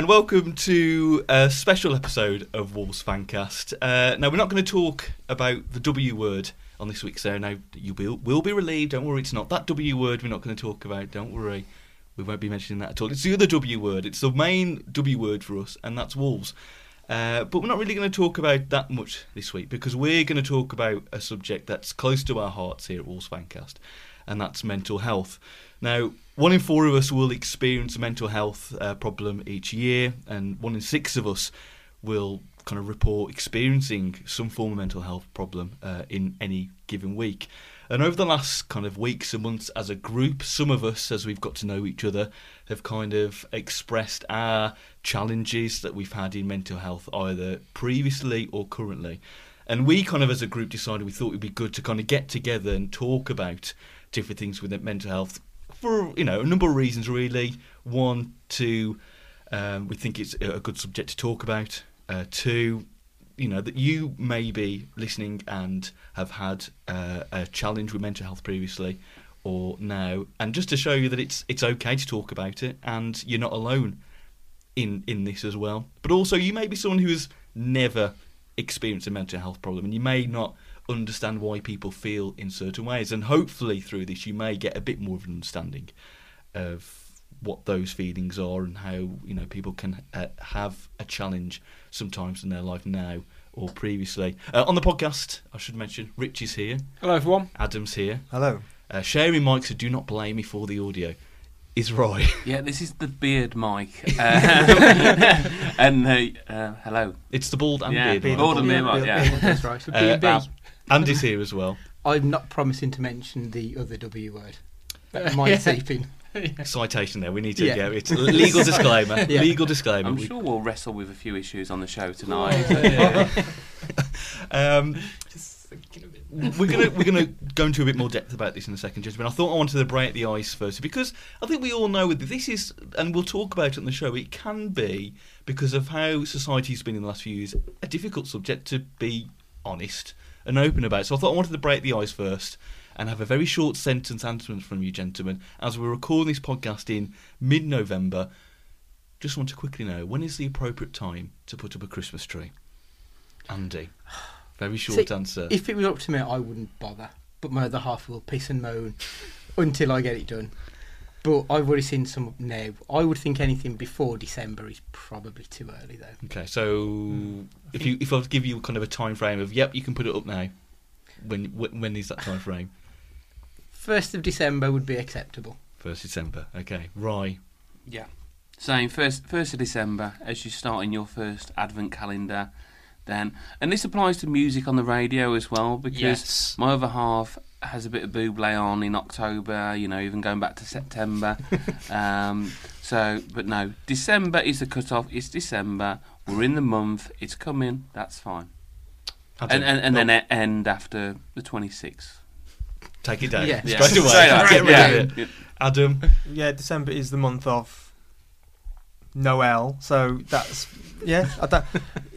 and welcome to a special episode of Wolves Fancast. Uh, now we're not going to talk about the W word on this week's show. Now you will will be relieved. Don't worry, it's not that W word. We're not going to talk about. Don't worry, we won't be mentioning that at all. It's the other W word. It's the main W word for us, and that's Wolves. Uh, but we're not really going to talk about that much this week because we're going to talk about a subject that's close to our hearts here at Wolves Fancast, and that's mental health. Now, one in four of us will experience a mental health uh, problem each year, and one in six of us will kind of report experiencing some form of mental health problem uh, in any given week. And over the last kind of weeks and months as a group, some of us, as we've got to know each other, have kind of expressed our challenges that we've had in mental health, either previously or currently. And we kind of, as a group, decided we thought it would be good to kind of get together and talk about different things with mental health for you know a number of reasons really. One, to um, we think it's a good subject to talk about. Uh, two, you know that you may be listening and have had uh, a challenge with mental health previously or now, and just to show you that it's it's okay to talk about it and you're not alone in in this as well. But also, you may be someone who has never experienced a mental health problem, and you may not understand why people feel in certain ways. And hopefully, through this, you may get a bit more of an understanding of what those feelings are and how you know people can uh, have a challenge sometimes in their life now or previously. Uh, on the podcast, I should mention, Rich is here. Hello, everyone. Adam's here. Hello. Uh, sharing mics, so do not blame me for the audio. Is Roy. Yeah, this is the beard mic. And uh, uh, hello. It's the bald and Yeah, beard. mic. bald and beard mic, yeah. That's right. So Uh, B&B. Andy's here as well. I'm not promising to mention the other W word. That might seep in. Citation there. We need to Yeah. get it's legal disclaimer. Yeah. Legal disclaimer. I'm sure we'll wrestle with a few issues on the show tonight. Um, we're gonna we're gonna go into a bit more depth about this in a second, gentlemen. I thought I wanted to break the ice first because I think we all know that this is, and we'll talk about it on the show. It can be because of how society's been in the last few years a difficult subject to be honest and open about. So I thought I wanted to break the ice first and have a very short sentence answer from you, gentlemen, as we're recording this podcast in mid-November. Just want to quickly know when is the appropriate time to put up a Christmas tree? Andy, very short See, answer. If it was up to me, I wouldn't bother. But my other half will piss and moan until I get it done. But I've already seen some up now. I would think anything before December is probably too early, though. Okay, so hmm. if you if I was to give you kind of a time frame of yep, you can put it up now. When when when is that time frame? First of December would be acceptable. First December. Okay, right. yeah. Same. first first of December as you start in your first advent calendar, then and this applies to music on the radio as well because Yes. my other half has a bit of Buble on in October. You know, even going back to September. um, so, but no, December is the cut off. It's December. We're in the month. It's coming. That's fine. Adam, And and, and then well, end after the 26th. take it down Yeah. Yeah. straight away. Straight away, Get rid yeah. of it. Adam, Yeah, December is the month of Noel, so that's yeah. I, don't,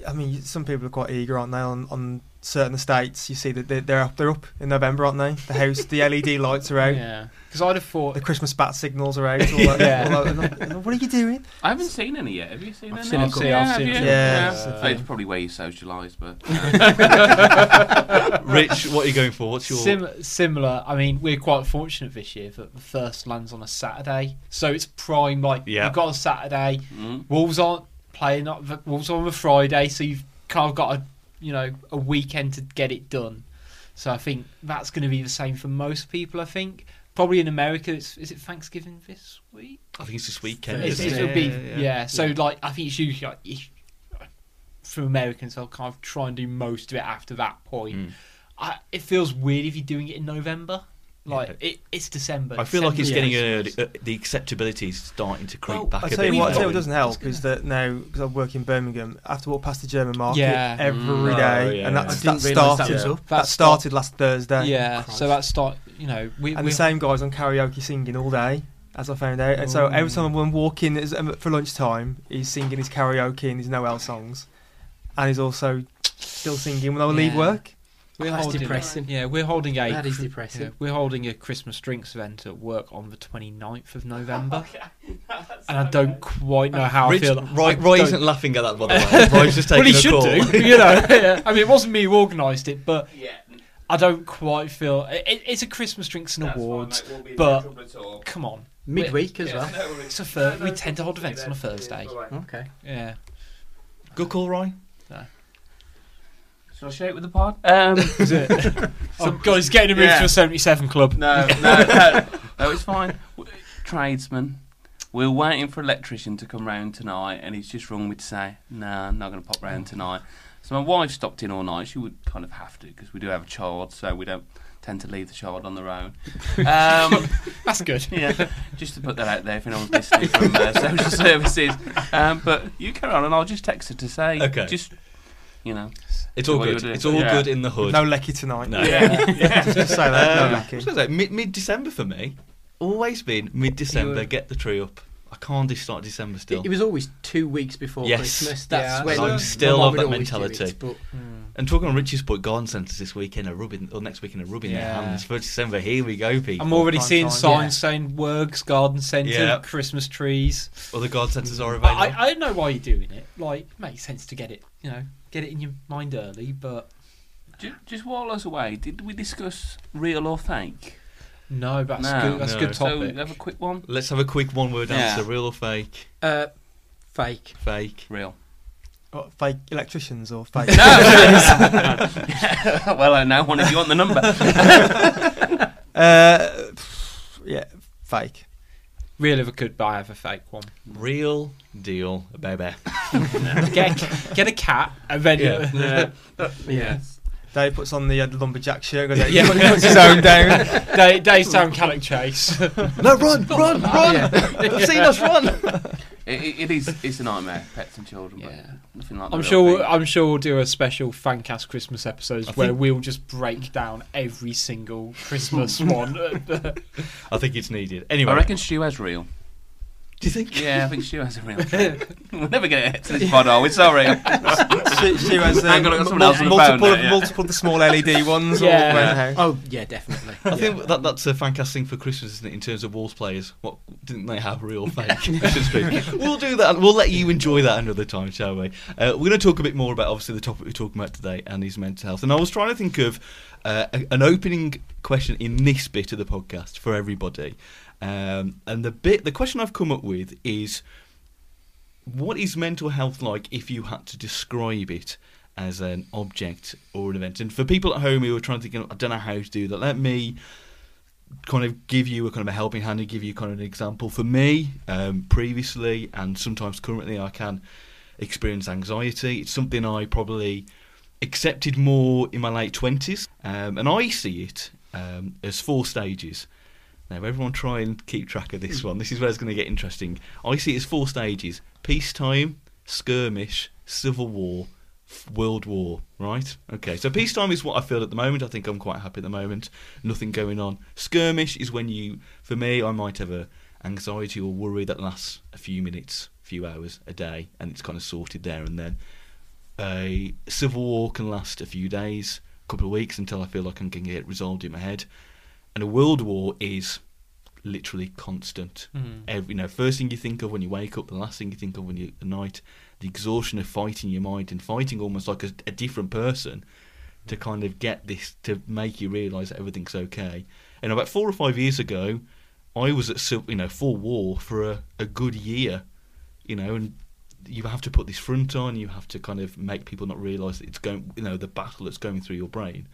I mean, some people are quite eager, aren't they? On, on certain estates, you see that they're, they're up, they're up in November, aren't they? The house, the LED lights are out, Yeah, because I'd have thought the Christmas bat signals are out. All that, Yeah. all that, and I'm- what are you doing? I haven't seen any yet. Have you seen I've any? seen a I've seen, Yeah, I've seen you? some. Yeah. Oh, Uh, it's probably where you socialise, but uh, Rich, what are you going for? What's your Sim- similar. I mean, we're quite fortunate this year that the first lands on a Saturday, so it's prime. Like Yeah. you've got a Saturday. mm, Wolves aren't playing up Wolves on a Friday, so you've kind of got a you know a weekend to get it done. So I think that's going to be the same for most people. I think probably in America, it's is it Thanksgiving this week? I think it's this weekend. It's, isn't it'll it? be Yeah, yeah, yeah. So like I think it's usually like if, for Americans, I'll kind of try and do most of it after that point. Mm. I, it feels weird if you're doing it in November. Like Yeah. it, it's December. I feel like it's December- getting a, the acceptability is starting to creep Well, back I a tell bit. you what, I We've tell you what doesn't help is that now because I work in Birmingham, I have to walk past the German market Yeah. every Mm. day, Oh, yeah, and yeah. that's, that started. that was up. That That started last Thursday. Yeah, Christ. so that start. You know, we and we the same guys on karaoke singing all day, as I found out. And so every time I'm walking um, for lunchtime, he's singing his karaoke and his Noel songs, and he's also still singing when I leave work. We're That's holding. depressing. Yeah, we're holding a. That is depressing. yeah, we're holding a Christmas drinks event at work on the 29th of November, and I don't quite know how Rich, I feel. Roy, Roy don't- isn't laughing at that, by the way. Roy's just taking well, he a should call. do. You know, yeah. I mean, it wasn't me who organised it, but I don't quite feel it, it's a Christmas drinks and awards. but- Come on, Midweek as well. it's a thir- we tend to hold events on a Thursday. Okay. Yeah, Good call, Roy. Shall I share it with the pod? Um, is it? oh God, he's getting a move Yeah. to a 77 club. no, no, no, no, it's fine. W- Tradesman. We're waiting for an electrician to come round tonight, and he's just rung me to say, "Nah, I'm not going to pop round tonight." So my wife stopped in all night. She would kind of have to because we do have a child, so we don't tend to leave the child on their own. Um, That's good. yeah, just to put that out there if anyone's listening from uh, social services. Um, but you carry on, and I'll just text her to say, Okay. just you know, It's all good. It's all Yeah. good in the hood. No lecky tonight. No. yeah, yeah. Just say that. Um, no I was lecky. say, mid mid December for me. Always been mid December. Get the tree up. I can't do start December still. It, it was always two weeks before Yes. Christmas. That's Yeah, when I'm still of that mentality. it, but and talking on Richie's point, garden centres this weekend are rubbing, or next weekend are rubbing their Yeah. hands for December. Here we go, people. I'm already Prime seeing time. signs saying Works Garden Centre, Yeah. Christmas trees. Other garden centres are available. I, I don't know why you're doing it. Like, it makes sense to get it, you know, get it in your mind early. But Just, just while I was away, did we discuss real or fake? no, that's No. good. That's No. a good So topic. have a quick one. Let's have a quick one-word Yeah. answer: real or fake? uh, fake. Fake. Real. What, fake electricians or fake? well, I know one if you want the number. uh, yeah, fake. Real if I could buy have a fake one. Real deal, baby. Get get a cat and then Yeah. Yeah. Dave puts on the, uh, the lumberjack shirt. Goes out, Yeah. he puts his own down. Day, Daystown Cannock Chase. no, run, run, run! I've seen us run. It, it, it is. It's a nightmare. Pets and children. Yeah. But nothing like. the I'm real sure. thing. I'm sure we'll do a special Fancast Christmas episode where think- we'll just break down every single Christmas one. I think it's needed. Anyway, I reckon Stu has real. Do you think? Yeah, I think Stu has a real. we'll never get it to this pod, are we? Sorry. she, she has Hang um, on, I've got someone mul- else on the multiple, phone of, now, yeah. multiple of the small LED ones. all Yeah. around the house. Oh yeah, definitely. I think that that's a fancast thing for Christmas, isn't it? In terms of Wolves players, what didn't they have real fake? so to speak. We'll do that. We'll let you enjoy that another time, shall we? Uh, we're going to talk a bit more about obviously the topic we're talking about today and his mental health. And I was trying to think of uh, a- an opening question in this bit of the podcast for everybody. Um, and the bit, the question I've come up with is, what is mental health like if you had to describe it as an object or an event? And for people at home who are trying to think, I don't know how to do that, let me kind of give you a kind of a helping hand and give you kind of an example. For me, um, previously and sometimes currently, I can experience anxiety. It's something I probably accepted more in my late twenties, um, and I see it um, as four stages. Now, everyone try and keep track of this mm. one. This is where it's going to get interesting. I see it as four stages: peacetime, skirmish, civil war, f- world war. Right? Okay. So peacetime is what I feel at the moment. I think I'm quite happy at the moment. Nothing going on. Skirmish is when you, for me, I might have a anxiety or worry that lasts a few minutes, a few hours, a day, and it's kind of sorted there and then. A civil war can last a few days, a couple of weeks until I feel like I can get it resolved in my head. And a world war is literally constant. Every, you know, first thing you think of when you wake up, the last thing you think of when you at night, the exhaustion of fighting your mind and fighting almost like a, a different person to kind of get this to make you realise that everything's okay. And about four or five years ago, I was at you know full war for a, a good year, you know, and you have to put this front on. You have to kind of make people not realise that it's going, you know, the battle that's going through your brain.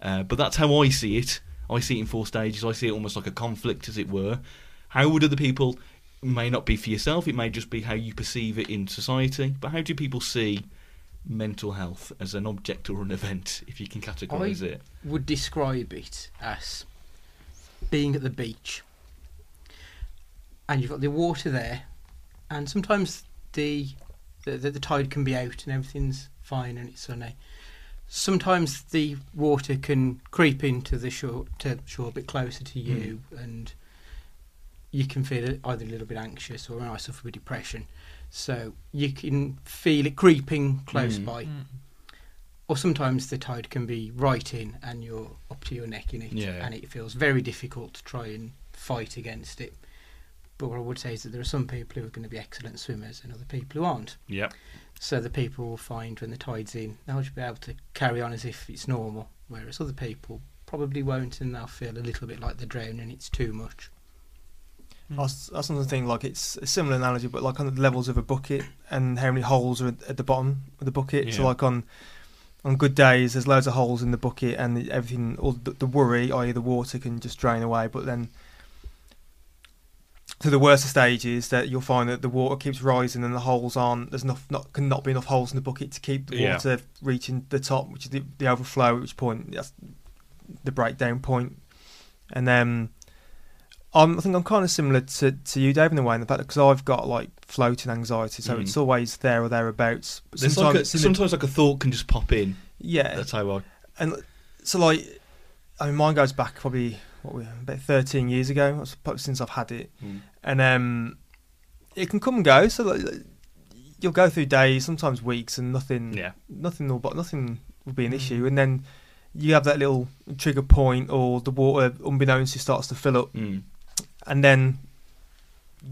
Uh, but that's how I see it. I see it in four stages. I see it almost like a conflict, as it were. How would other people? May not be for yourself. It may just be how you perceive it in society. But how do people see mental health as an object or an event, if you can categorise it? would describe it as being at the beach and you've got the water there and sometimes the the, the, the tide can be out and everything's fine and it's sunny sometimes the water can creep into the shore to shore a bit closer to you and you can feel either a little bit anxious or I suffer with depression so you can feel it creeping close Mm. by Mm. or sometimes the tide can be right in and you're up to your neck in it Yeah. and it feels very difficult to try and fight against it but what I would say is that there are some people who are going to be excellent swimmers and other people who aren't Yep. So the people will find when the tide's in they'll just be able to carry on as if it's normal whereas other people probably won't and they'll feel a little bit like they're drowning it's too much hmm. That's, that's another thing. Like it's a similar analogy, but like on the levels of a bucket and how many holes are at, at the bottom of the bucket. So like on on good days, there's loads of holes in the bucket, and everything, all the, the worry, i.e., the water, can just drain away. But then, to the worst of stages, that you'll find that the water keeps rising and the holes aren't. There's enough, not can not be enough holes in the bucket to keep the Yeah. water reaching the top, which is the, the overflow. At which point, that's the breakdown. And then, I'm, I think I'm kind of similar to, to you, Dave, in a way, in the fact because I've got like floating anxiety, so Mm. it's always there or thereabouts. But There's like a, it's in the- sometimes like a thought can just pop in. yeah, That's how I. and so like, I mean, mine goes back probably what we about 13 years ago since I've had it, and um, it can come and go. So like, you'll go through days, sometimes weeks, and nothing, Yeah. nothing will, but nothing will be an Mm. issue, and then you have that little trigger point, or the water, unbeknownst, to you, starts to fill up, Mm. and then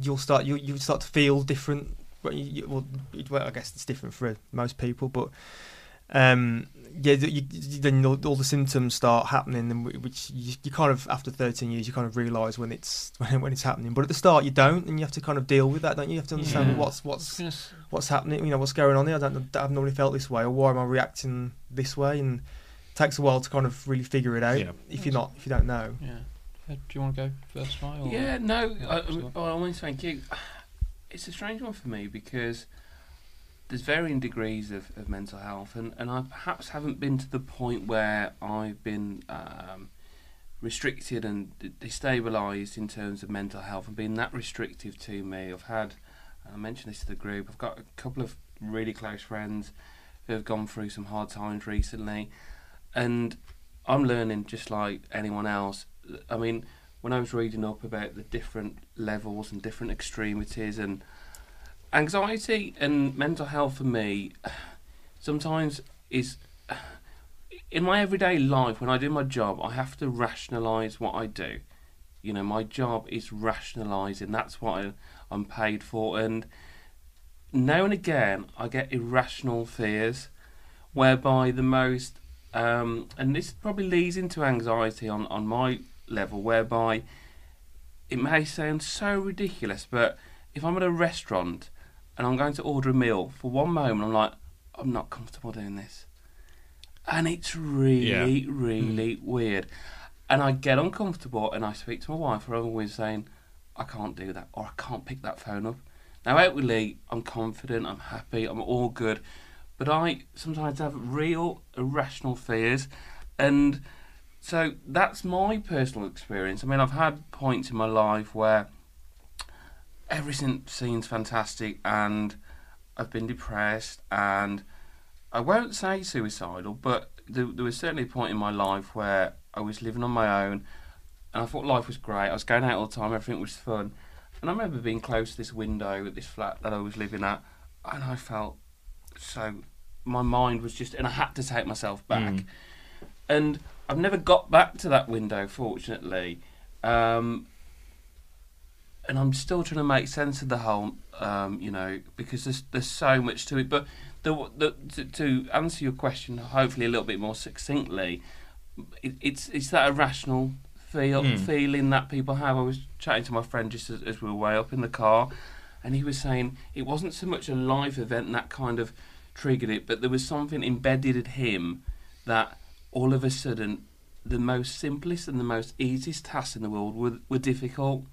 you'll start you you start to feel different. Well, you, it- well, I guess it's different for most people, but um, yeah, you, you, then all, all the symptoms start happening, and which you, you kind of after 13 years you kind of realise when it's when, when it's happening. But at the start you don't, and you have to kind of deal with that, don't you? You have to understand Yeah. what's what's what's happening. You know what's going on here. I don't. I've normally felt this way, or why am I reacting this way? And it takes a while to kind of really figure it out. Yeah. If you're not, if you don't know. Yeah. Uh, Do you want to go first, Ryan? or- Yeah, no. I, Sure. I, I want to thank you. It's a strange one for me because there's varying degrees of, of mental health, and, and I perhaps haven't been to the point where I've been um, restricted and destabilised in terms of mental health and being that restrictive to me. I've had, I mentioned this to the group, I've got a couple of really close friends who have gone through some hard times recently, and I'm learning just like anyone else. I mean, when I was reading up about the different levels and different extremities and anxiety and mental health for me sometimes is in my everyday life when I do my job I have to rationalize what I do. You know my job is rationalizing. That's what I'm paid for. And now and again I get irrational fears whereby the most um, and this probably leads into anxiety on, on my level whereby it may sound so ridiculous but if I'm at a restaurant and I'm going to order a meal. For one moment I'm like I'm not comfortable doing this. And it's really really hmm. weird. And I get uncomfortable and I speak to my wife or always saying I can't do that or I can't pick that phone up. Now outwardly I'm confident I'm happy I'm all good. But I sometimes have real irrational fears. And so that's my personal experience. I mean I've had points in my life where everything seems fantastic and I've been depressed and I won't say suicidal, but there, there was certainly a point in my life where I was living on my own and I thought life was great. I was going out all the time, everything was fun. And I remember being close to this window at this flat that I was living at and I felt so my mind was just and I had to take myself back. Mm. And I've never got back to that window fortunately. Um, and I'm still trying to make sense of the whole, um, you know, because there's there's so much to it. But the, the to, to answer your question, hopefully a little bit more succinctly, it, it's it's that irrational feel Mm. feeling that people have. I was chatting to my friend just as, as we were way up in the car, and he was saying it wasn't so much a live event that kind of triggered it, but there was something embedded in him that all of a sudden the most simplest and the most easiest tasks in the world were, were difficult,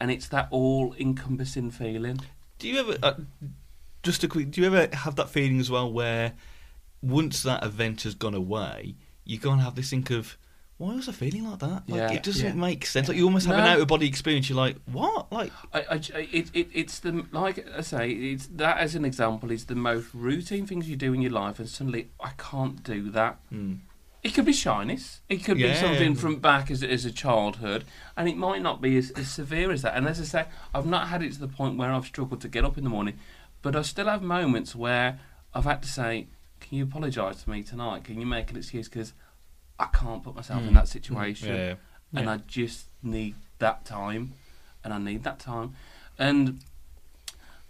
and it's that all encompassing feeling. Do you ever, uh, just a quick, do you ever have that feeling as well where once that event has gone away, you go and have this think of, why was I feeling like that? Like, Yeah. it doesn't Yeah. make sense. Like you almost have an out of body experience. You're like, what? Like, I, I, it, it, it's the like I say, it's that as an example is the most routine things you do in your life, and suddenly I can't do that. hmm. It could be shyness. It could Yeah. be something from back as, as a childhood, and it might not be as, as severe as that. And as I say, I've not had it to the point where I've struggled to get up in the morning, but I still have moments where I've had to say, "Can you apologise to me tonight? Can you make an excuse because I can't put myself in Mm. that situation, yeah. and Yeah. I just need that time, and I need that time." And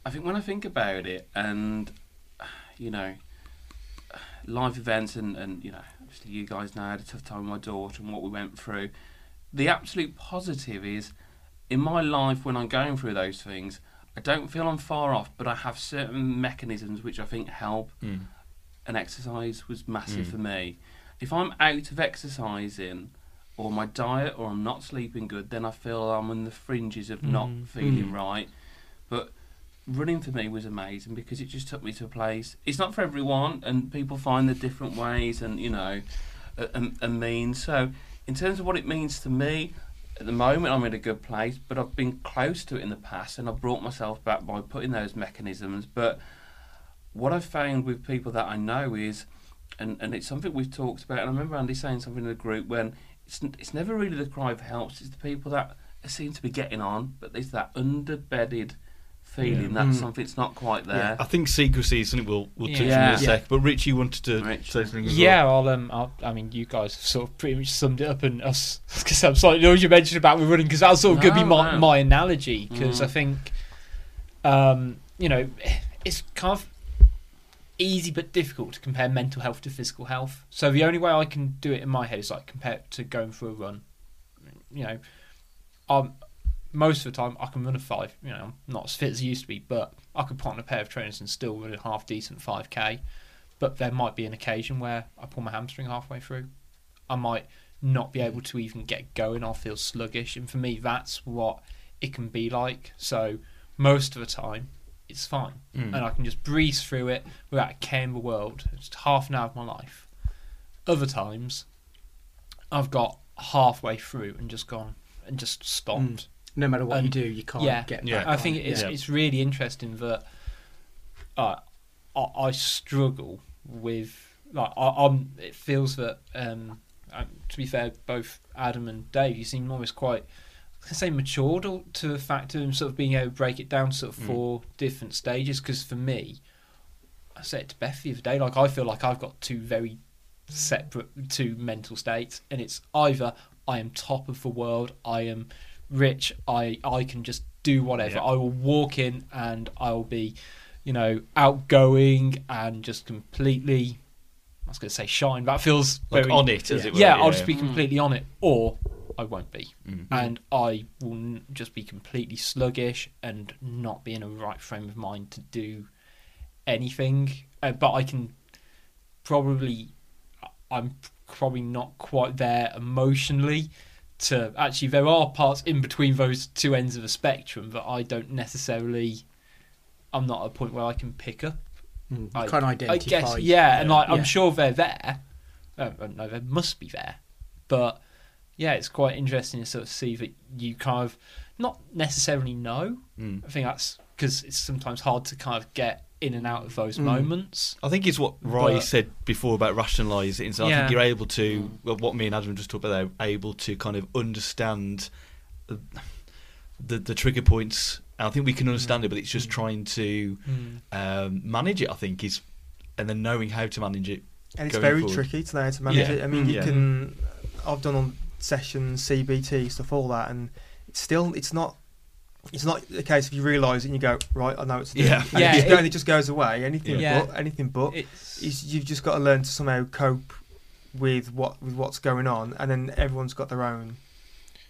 I think when I think about it, and you know, live events and, and you know obviously you guys know I had a tough time with my daughter and what we went through the absolute positive is in my life when I'm going through those things I don't feel I'm far off but I have certain mechanisms which I think help Mm. and exercise was massive Mm. for me if I'm out of exercising or my diet or I'm not sleeping good then I feel I'm on the fringes of not Mm. feeling Mm. right but running for me was amazing because it just took me to a place. It's not for everyone, and people find the different ways and you know, a, a, a means. So, in terms of what it means to me, at the moment I'm in a good place, but I've been close to it in the past, and I've brought myself back by putting those mechanisms. But what I've found with people that I know is, and, and it's something we've talked about, and I remember Andy saying something in the group when it's it's never really the cry for help, it's the people that seem to be getting on, but there's that underbedded feeling Yeah. that Mm. something's not quite there. Yeah. I think secrecy is something we'll we'll touch on in a sec. But Richie wanted to Rich. say something. as Yeah, well. I'll, um, I'll, I mean, you guys have sort of pretty much summed it up, and us because I'm sorry, you mentioned about we running because that was sort of going to be my, no. my analogy because Mm. I think, um, you know, it's kind of easy but difficult to compare mental health to physical health. So the only way I can do it in my head is like compare it to going for a run. You know, um, most of the time I can run a five. You know, I'm not as fit as I used to be, but I could put on a pair of trainers and still run a half decent five k. But there might be an occasion where I pull my hamstring halfway through. I might not be able to even get going. I'll feel sluggish, and for me, that's what it can be like. So most of the time, it's fine, Mm. and I can just breeze through it without a care in the world. It's half an hour of my life. Other times, I've got halfway through and just gone and just stopped. Mm. No matter what you do, you can't yeah, get yeah. back I on. think it's Yeah. it's really interesting that uh, I, I struggle with like I, I'm. It feels that um, um, to be fair, both Adam and Dave, you seem almost quite. I can say matured or- to the fact of sort of being able to break it down to sort of Mm. four different stages. Because for me, I said it to Beth the other day. Like I feel like I've got two very separate two mental states, and it's either I am top of the world, I am rich, I I can just do whatever. Yeah. I will walk in and I will be, you know, outgoing and just completely. I was going to say shine, that feels Like very on it, as yeah. it were. yeah, I'll just be completely on it, or I won't be, Mm. and I will n- just be completely sluggish and not be in a right frame of mind to do anything. Uh, but I can probably, I'm probably not quite there emotionally. To actually, there are parts in between those two ends of the spectrum that I don't necessarily. I'm not at a point where I can pick up Mm. I- can't identify. I identify. guess, yeah, and like Yeah. I'm sure they're there. Uh, uh, no, they must be there. But yeah, it's quite interesting to sort of see that you kind of not necessarily know. Mm. I think that's because it's sometimes hard to kind of get in and out of those Mm. moments. I think it's what Roy But- said before about rationalising. So I think you're able to, well, what me and Adam just talked about, there, able to kind of understand the the, the trigger points. And I think we can understand it, but it's just Mm. trying to um, manage it. I think is, and then knowing how to manage it. And it's very forward. tricky to know how to manage Yeah. it. I mean, Mm. you Yeah. can. I've done on sessions, CBT stuff, all that, and it's still it's not. It's not a case if you realise it and you go right. I know it's to. Yeah. and Yeah, it, just it- go, and it just goes away. Anything Yeah. but anything but. It's Is you've just got to learn to somehow cope with what with what's going on, and then everyone's got their own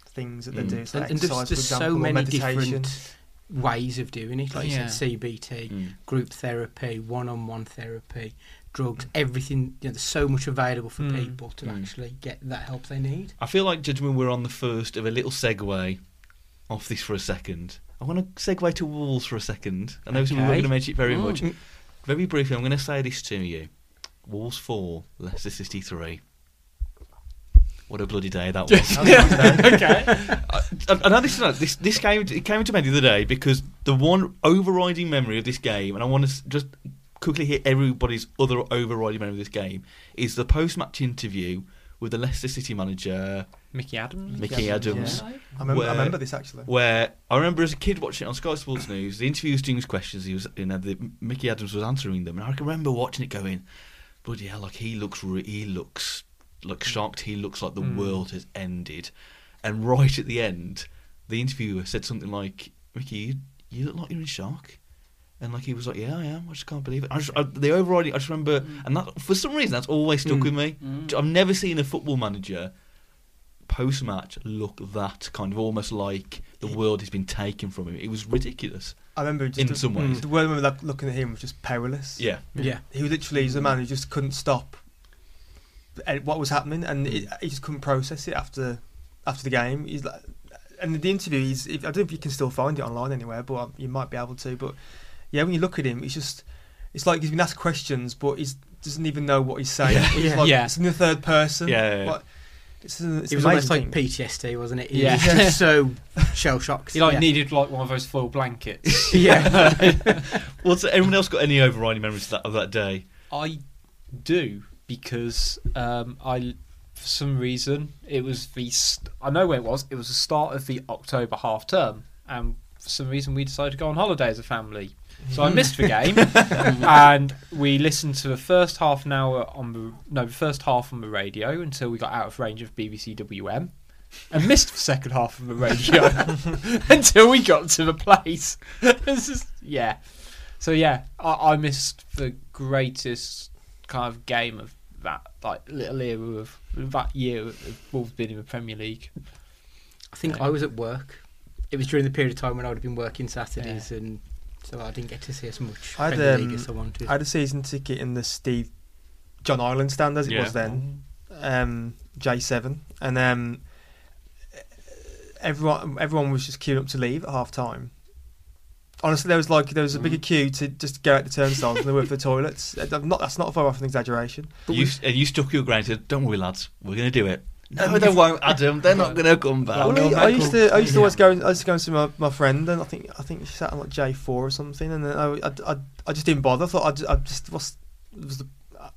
things that they Mm. do. So and, and exercise, for there's so example, or many meditation. different ways of doing it. Like Yeah. you said, CBT, Mm. group therapy, one-on-one therapy, drugs, everything. You know, there's so much available for Mm. people to Mm. actually get that help they need. I feel like, gentlemen, we're on the first of a little segue off this for a second. I want to segue to Wolves for a second. I know we're going to mention it very Mm. much. Very briefly, I'm going to say this to you. Wolves 4, Leicester City 3. What a bloody day that was. okay. I, I know this, is- this this came it came to me the other day because the one overriding memory of this game, and I want to just quickly hit everybody's other overriding memory of this game, is the post-match interview with the Leicester City manager Micky Adams. Micky Adams. I remember, Where- I remember this actually. Where I remember as a kid watching it on Sky Sports News, the interview was doing his questions. He was, you know, the, Micky Adams was answering them, and I can remember watching it going, "Bloody hell! Like he looks, re- he looks like shocked. He looks like the Mm. world has ended." And right at the end, the interviewer said something like, "Micky, you, you look like you're in shock." And like he was like, "Yeah, I am. I just can't believe it." I just, I, the overriding, I just remember, and that for some reason that's always stuck Mm. with me. Mm. I've never seen a football manager post match look that kind of almost like the world has been taken from him. It was ridiculous. I remember just In the, some ways. the way I remember like, looking at him was just powerless. Yeah. Yeah. He was literally he's a man who just couldn't stop eh, what was happening, and it, he just couldn't process it after after the game. He's like, and the interview, he's if, I don't know if you can still find it online anywhere, but um, you might be able to. But yeah, when you look at him, he's just it's like he's been asked questions, but he doesn't even know what he's saying. Yeah. He's Yeah. like, Yeah. it's in the third person. Yeah, yeah, yeah. What- it's, a- it's It was almost like. PTSD, wasn't it? He Yeah. was just so shell shocked. He like yeah. needed like one of those foil blankets. yeah. Well, so anyone else got any overriding memories of that, of that day? I do because um, I, for some reason, it was the. St- I know where it was. It was the start of the October half term, and for some reason we decided to go on holiday as a family. So I missed the game, and we listened to the first half an hour on the no, the first half on the radio until we got out of range of BBC WM. And missed the second half of the radio until we got to the place. This is- yeah. So yeah, I, I missed the greatest kind of game of that like little era of that year of Wolves being in the Premier League. I think I was at work. It was during the period of time when I would have been working Saturdays, and so I didn't get to see as much I had, Premier League um, as I wanted. I had a season ticket in the Steve John Ireland stand as it Yeah. was then, um, J7, and um, everyone everyone was just queuing up to leave at half time. Honestly, there was like there was a bigger Mm. queue to just go out the turnstiles than there were for the toilets. I'm not that's not far off an exaggeration. But You, we- and you stuck your ground and said, Don't worry, lads, we're going to do it. No, they won't, Adam. They're not going to come back. Well, no, I, I used to I used to always go I used to go and see my, my friend and I think I think she sat on like J four or something and then I, I, I, I just didn't bother. I thought I just, I just was, was the,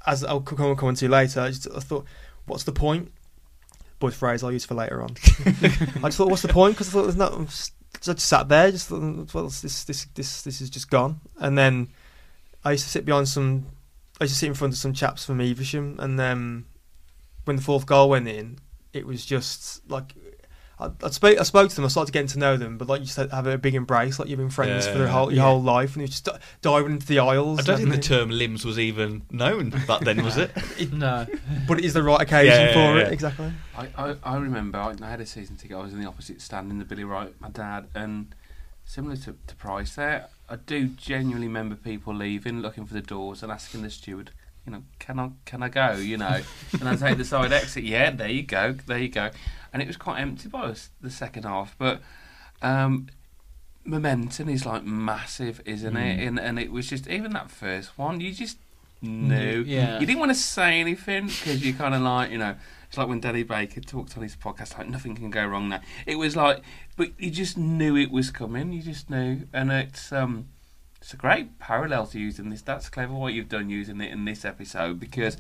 as I'll come come on to later. I just I thought what's the point? Boyd phrase I'll use for later on. I just thought what's the point because I thought there's not. I'm just- I just sat there just thought mm, well this this this this is just gone and then I used to sit behind some I used to sit in front of some chaps from Evesham and then when the fourth goal went in it was just like I, I spoke I spoke to them. I started getting to know them, but like you said, have a big embrace, like you've been friends for their whole your Yeah. whole life, and you just di- diving into the aisles. I don't think the and term limbs was even known back then, was it? No. but it is the right occasion Yeah, yeah, for yeah. it. Exactly. I, I, I remember I, I had a season ticket. I was in the opposite stand in the Billy Wright, my dad, and similar to, to Price there, I do genuinely remember people leaving, looking for the doors, and asking the steward, you know, can I can I go? You know, and I take the side exit. Yeah, there you go, there you go, and it was quite empty by the second half, but. Um, momentum is like massive, isn't it? Mm. And and it was just even that first one, you just knew. Yeah. You didn't want to say anything because you kind of like, you know, it's like when Danny Baker talked on his podcast, like nothing can go wrong now. It was like, but you just knew it was coming. You just knew, and it's um, it's a great parallel to using this. That's clever what you've done using it in this episode because,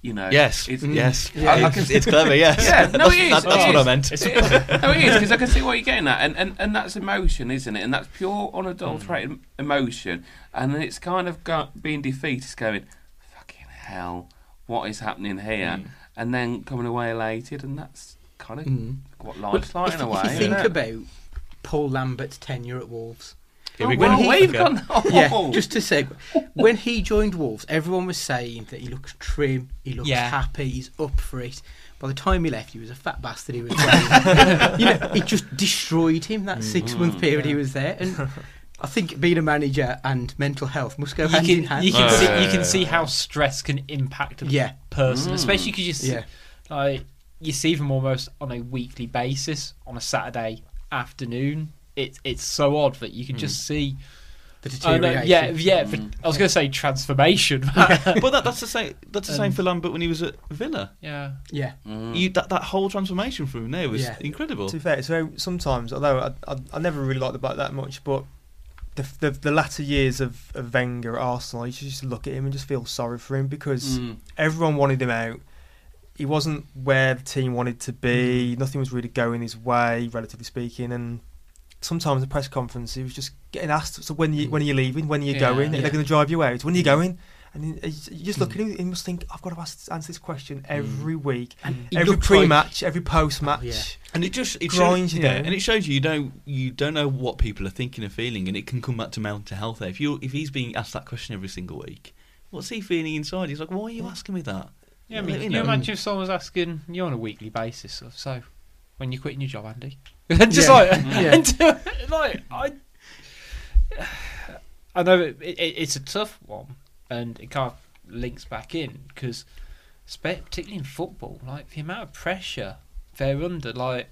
you know, Yes, it's, yes. Yeah. I- I it's, can- it's clever, yes. Yeah, no, that's, it is. that- that's it what is. I meant. It- no, it is because I can see what you're getting at, and, and and that's emotion, isn't it? And that's pure unadulterated emotion, and then it's kind of got being defeated, it's going, fucking hell, what is happening here? Mm. And then coming away elated, and that's kind of Mm. what But life's like if, in a way. if you isn't think it? about Paul Lambert's tenure at Wolves, Here we Oh, go. well, he- we've gone. Oh. yeah, just to say, when he joined Wolves, everyone was saying that he looks trim, he looks Yeah. happy, he's up for it. By the time he left, he was a fat bastard. He was, you know, it just destroyed him that six month period he was there. And I think being a manager and mental health must go You hand in can, hand. you can Oh, see yeah, you yeah, can see how stress can impact a Yeah. person, Mm. especially because you see, Yeah. like you see them almost on a weekly basis on a Saturday afternoon. It's it's so odd that you can just see. the Oh, no, deterioration. yeah, yeah. but Mm. I was going to say transformation. but that, that's the same. That's the same Um, for Lambert when he was at Villa. yeah, yeah. Mm. You, that that whole transformation for him there was Yeah. incredible. To be fair, it's very sometimes. Although I, I, I never really liked the back that much, but the, the the latter years of, of Wenger at Arsenal, you should just look at him and just feel sorry for him because Mm. everyone wanted him out. He wasn't where the team wanted to Mm. be. Nothing was really going his way, relatively speaking. And sometimes the press conference, he was just getting asked, "So when you when are you leaving? When are you Yeah. going? Are Mm. Yeah. they going to drive you out? When are you going?" And he- he- you just look Mm. at him, and you must think, "I've got to ask, answer this question every week, And every pre-match, every post-match." yeah. And it just it Grinds shows, you yeah, down. and it shows you you don't you don't know what people are thinking and feeling, and it can come back to mental health. There, if you if he's being asked that question every single week, what's he feeling inside? He's like, why are you asking me that? yeah. I mean, You you know. imagine if someone was asking you on a weekly basis, so when you're quitting your job, Andy, just Yeah. like, Yeah. and, like I, I know it, it, it's a tough one, and it kind of links back in because, particularly in football, like the amount of pressure they're under, like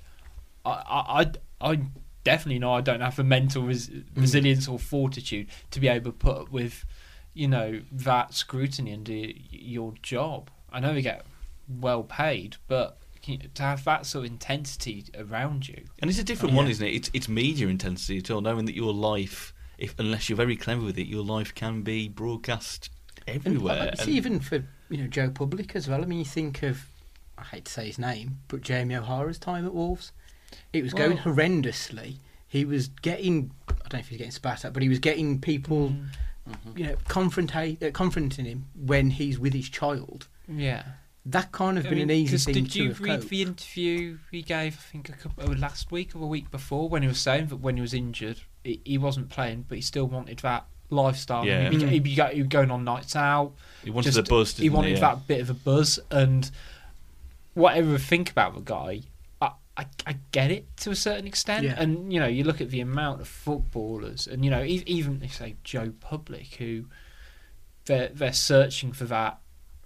I, I, I, definitely know I don't have the mental res- mm. resilience or fortitude to be able to put up with, you know, that scrutiny y- your job. I know we get well paid, but you to have that sort of intensity around you, And it's a different Yeah. one, isn't it? It's it's media intensity at all, knowing that your life, if unless you're very clever with it, your life can be broadcast everywhere. I- I see, even for you know Joe Public as well. I mean, you think of I hate to say his name, but Jamie O'Hara's time at Wolves, it was going horrendously. He was getting I don't know if he was getting spat at, but he was getting people Mm. you know confrontate uh, confronting him when he's with his child. yeah. That kind of I been mean, an easy thing did to you have read coped. the interview he gave? I think a couple, oh, last week or a week before when he was saying that when he was injured, he, he wasn't playing, but he still wanted that lifestyle. Yeah. He'd, be, Mm. he'd, be, go- he'd be going on nights out. he wanted just- the buzz. he didn't wanted yeah. that bit of a buzz, and whatever I think about the guy, I, I, I get it to a certain extent. Yeah. And you know, you look at the amount of footballers, and you know, even if say Joe Public, who they're they're searching for that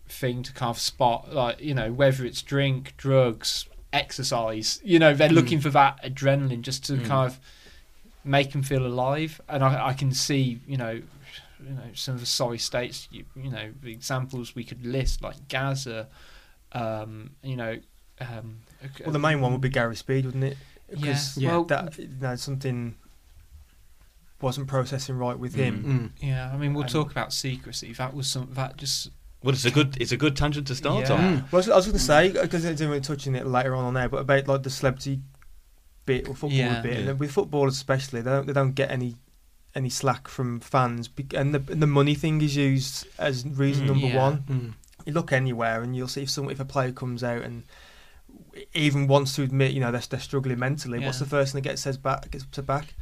thing to kind of spot, like you know, whether it's drink, drugs, exercise. You know, they're Mm. looking for that adrenaline just to Mm. kind of make them feel alive. And I, I can see, you know, you know some of the sorry states. You, you know, the examples we could list like Gazza. Um, you know, um, Well, the main one would be Gary Speed, wouldn't it? Yeah. Because Yeah. Well, that you know, something wasn't processing right with him. Mm. yeah. I mean, we'll And- talk about secrecy. That was some. That just. Well, it's a good it's a good tangent to start Yeah. on. Mm. Well, I was, going to say because I didn't touching it later on on there, but about like the celebrity bit or football Yeah. bit, Yeah. and with footballers especially, they don't they don't get any any slack from fans, and the and the money thing is used as reason Mm. number Yeah. one. Mm. You look anywhere and you'll see if some if a player comes out and even wants to admit you know they're, they're struggling mentally. What's the first thing that gets says back gets said back?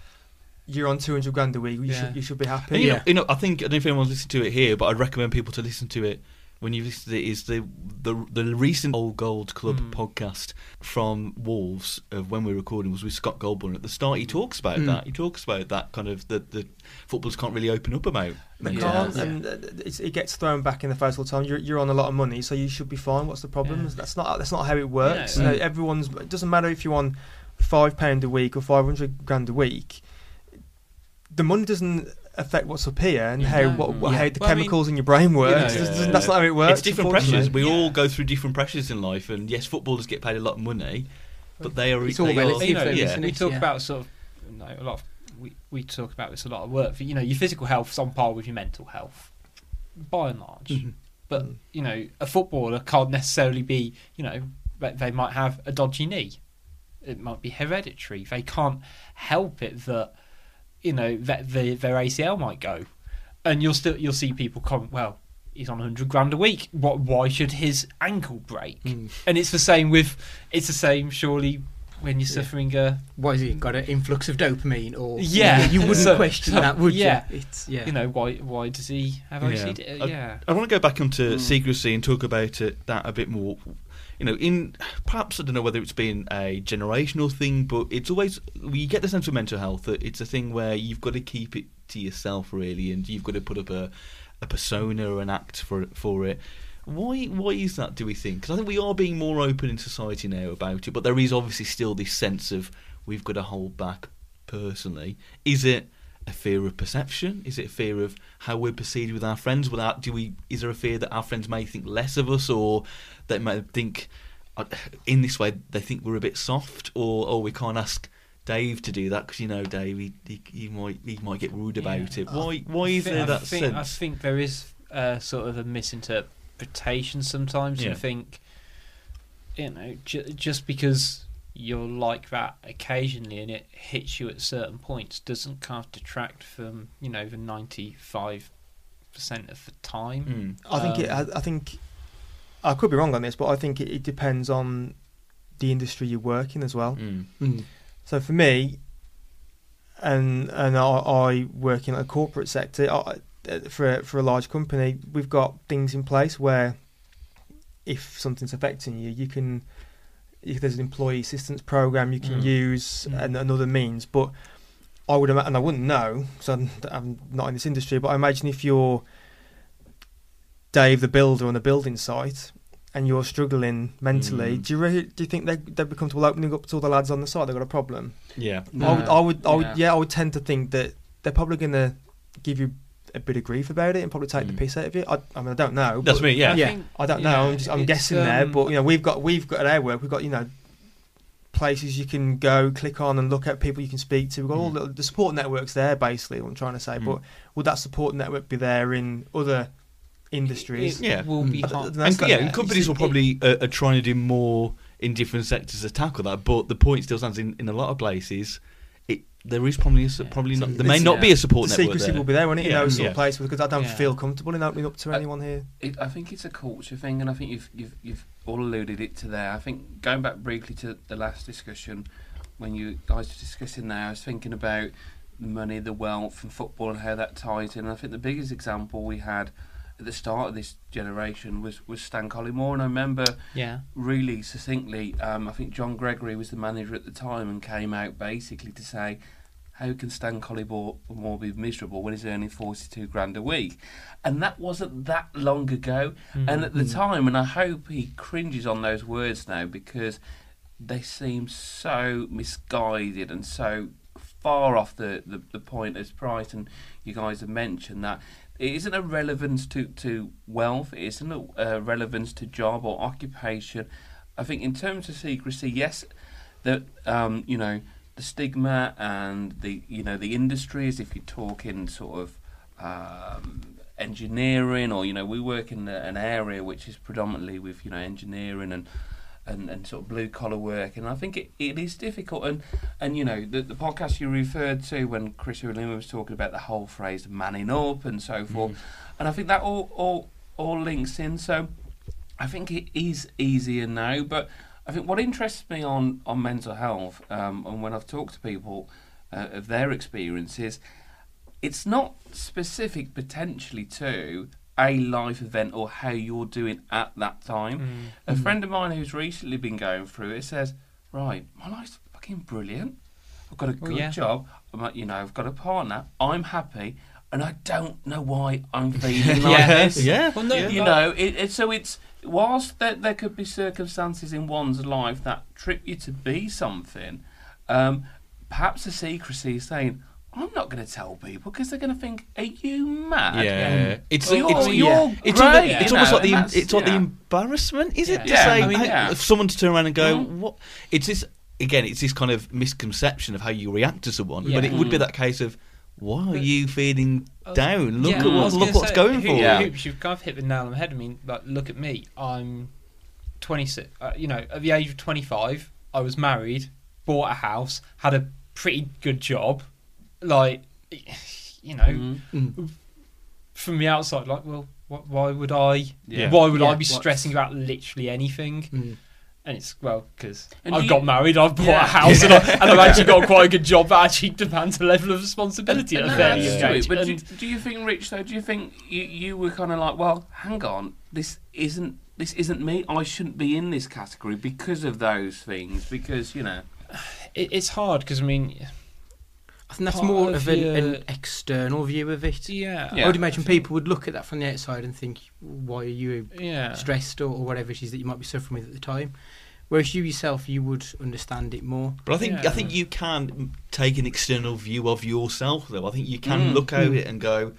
You're on two hundred grand a week. You Yeah. should you should be happy. And you, Yeah. know, you know, I think I don't know if anyone's listened to it here, but I'd recommend people to listen to it when you listen to it. Is the the the recent Old Gold Club Mm. podcast from Wolves of when we were recording was with Scott Golbourne. At the start, he talks about Mm. that. He talks about that kind of the the footballers can't really open up about. They mental can't. Yeah. and uh, it's, it gets thrown back in the face all the time. You're, you're on a lot of money, so you should be fine. What's the problem? Yeah. That's not that's not how it works. Yeah. You know, everyone's. It doesn't matter if you're on five pound a week or five hundred grand a week. The money doesn't affect what's up here and how what, what Yeah. how the Well, I mean, chemicals in your brain work. know, That's- yeah. that's not how it works. It's different pressures. We Yeah. all go through different pressures in life, and yes, footballers get paid a lot of money, but they are. It's all they are- you know, though, yeah. isn't we talk Yeah. about sort of you know, a lot of we, we talk about this a lot of work. You know, your physical health's on par with your mental health, by and large. Mhm. But Mm. you know, a footballer can't necessarily be. You know, they- they might have a dodgy knee. It might be hereditary. They can't help it that you know that the, their ACL might go, and you'll still you'll see people comment. Well, he's on hundred grand a week. What? Why should his ankle break? Mm. And it's the same with. It's the same, surely, when you're Yeah. suffering a Why has he got an influx of dopamine? Or Yeah. you wouldn't So- question so- that, would yeah. you? It's yeah. you know why why does he have Yeah. OCD? I- Yeah. I want to go back onto Mm. secrecy and talk about it that a bit more. You know, in perhaps I don't know whether it's been a generational thing, but it's always you get the sense of mental health that it's a thing where you've got to keep it to yourself really, and you've got to put up a a persona or an act for for it. Why why is that? Do we think? Because I think we are being more open in society now about it, but there is obviously still this sense of we've got to hold back. Personally, is it? A fear of perception? Is it a fear of how we're perceived with our friends? Without do we? Is there a fear that our friends may think less of us, or they might think uh, in this way they think we're a bit soft, or or we can't ask Dave to do that because you know Dave he, he, he might he might get rude about Yeah. it. Why why I is think- there I that think, I think there is uh, sort of a misinterpretation sometimes. Yeah. You think, you know, ju- just because you're like that occasionally and it hits you at certain points doesn't kind of detract from you know the ninety five percent of the time. Mm. I think it. I, Um, I think I could be wrong on this, but I think it, it depends on the industry you work in as well. Mm. Mm. So for me, and and I, I work in a corporate sector I, uh, for for a large company. We've got things in place where if something's affecting you, you can. If there's an employee assistance program, you can Mm. use Mm. and, and other means. But I would, ima- and I wouldn't know, so I'm, I'm not in this industry. But I imagine if you're Dave, the builder on a building site, and you're struggling mentally, Mm. do you re- do you think they they'd be comfortable opening up to all the lads on the site? They've got a problem. Yeah. No. I would, I would, I would, Yeah. yeah. I would tend to think that they're probably going to give you a bit of grief about it and probably take Mm. the piss out of you. I, I mean, I don't know. That's me. Yeah. I Yeah. think- I don't yeah, know. I'm, just, I'm it's, guessing there, um, but you know, we've got we've got at our work, we've got you know places you can go, click on, and look at people you can speak to. We've got all Mm. the, the support networks there, basically. What I'm trying to say, Mm. but would that support network be there in other industries? It, Yeah. it will be Mm. hard. And And, yeah, like- and companies will It- probably uh, are trying to do more in different sectors to tackle that. But the point still stands in, in a lot of places. It there is probably a, su- Yeah. probably not. There may it's- not be a support the network secrecy there. will be there, won't it? Yeah, in those sort yeah. of places because I don't Yeah. feel comfortable in opening up to Uh, anyone here. It, I think it's a culture thing, and I think you've you've you've all alluded it to there. I think going back briefly to the last discussion when you guys were discussing there, I was thinking about the money, the wealth, and football, and how that ties in. I think the biggest example we had at the start of this generation was was Stan Collymore, and I remember Yeah. really succinctly, um, I think John Gregory was the manager at the time and came out basically to say, how can Stan Collymore more be miserable when he's earning 42 grand a week? And that wasn't that long ago. And at the Mm. time, and I hope he cringes on those words now because they seem so misguided and so far off the, the, the point as Price and you guys have mentioned that it isn't a relevance to, to wealth, it isn't a relevance to job or occupation. I think in terms of secrecy, yes, that um, you know the stigma and the you know the industries. If you talk in sort of um, engineering, or you know we work in an area which is predominantly with you know engineering and and, and sort of blue collar work, and I think it, it is difficult. And and you know the, the podcast you referred to when Chris Ulima was talking about the whole phrase manning up and so forth, and I think that all all all links in. So I think it is easier now, but I think what interests me on on mental health, um, and when I've talked to people uh, of their experiences, it's not specific potentially to a life event or how you're doing at that time. Mm. A friend of mine who's recently been going through it says, "Right, my life's fucking brilliant. I've got a Oh, good yeah. job. I'm, you know, I've got a partner. I'm happy, and I don't know why I'm feeling like Yeah. this. Yeah. Well, no, yeah. You know, it, it, so it's whilst there, there could be circumstances in one's life that trip you to be something. Um, perhaps the secrecy is saying, "I'm not going to tell people because they're going to think, are you mad?" Yeah, it's you're- it's you're yeah. it's, great, almost, you it's almost like the and em- that's- it's like the embarrassment, is it? Yeah. To Yeah, say I mean, hey, yeah. if someone to turn around and go, Mm. what? It's this again. It's this kind of misconception of how you react to someone, but it would be that case of why are But- you feeling I was- down? Look Yeah, at what, look what's say, going Hoo- for. Yeah. Hoops, you've kind of hit the nail on the head. I mean, like, look at me. I'm 26. Uh, you know, at the age of 25, I was married, bought a house, had a pretty good job. Like, you know, Mhm. Mm. from the outside, like, well, wh- why would I? Yeah. Why would I be what's- stressing about literally anything? Mm. And it's well because I've do got married, I've bought Yeah. a house, and, I, and I've actually got quite a good job that actually demands a level of responsibility at a No, fairly that's young true, age. But do, And- do you think, Rich? Though, do you think you, you were kind of like, well, hang on, this isn't this isn't me. I shouldn't be in this category because of those things. Because you know, it, it's hard because I mean, I think that's Part more of of an, your- an external view of it. yeah, Yeah. I would imagine people would look at that from the outside and think, why are you yeah, stressed or, or whatever it is that you might be suffering with at the time? Whereas you yourself, you would understand it more. But I think Yeah. I think you can take an external view of yourself, though. I think you can Mm. look at Mm. it and go,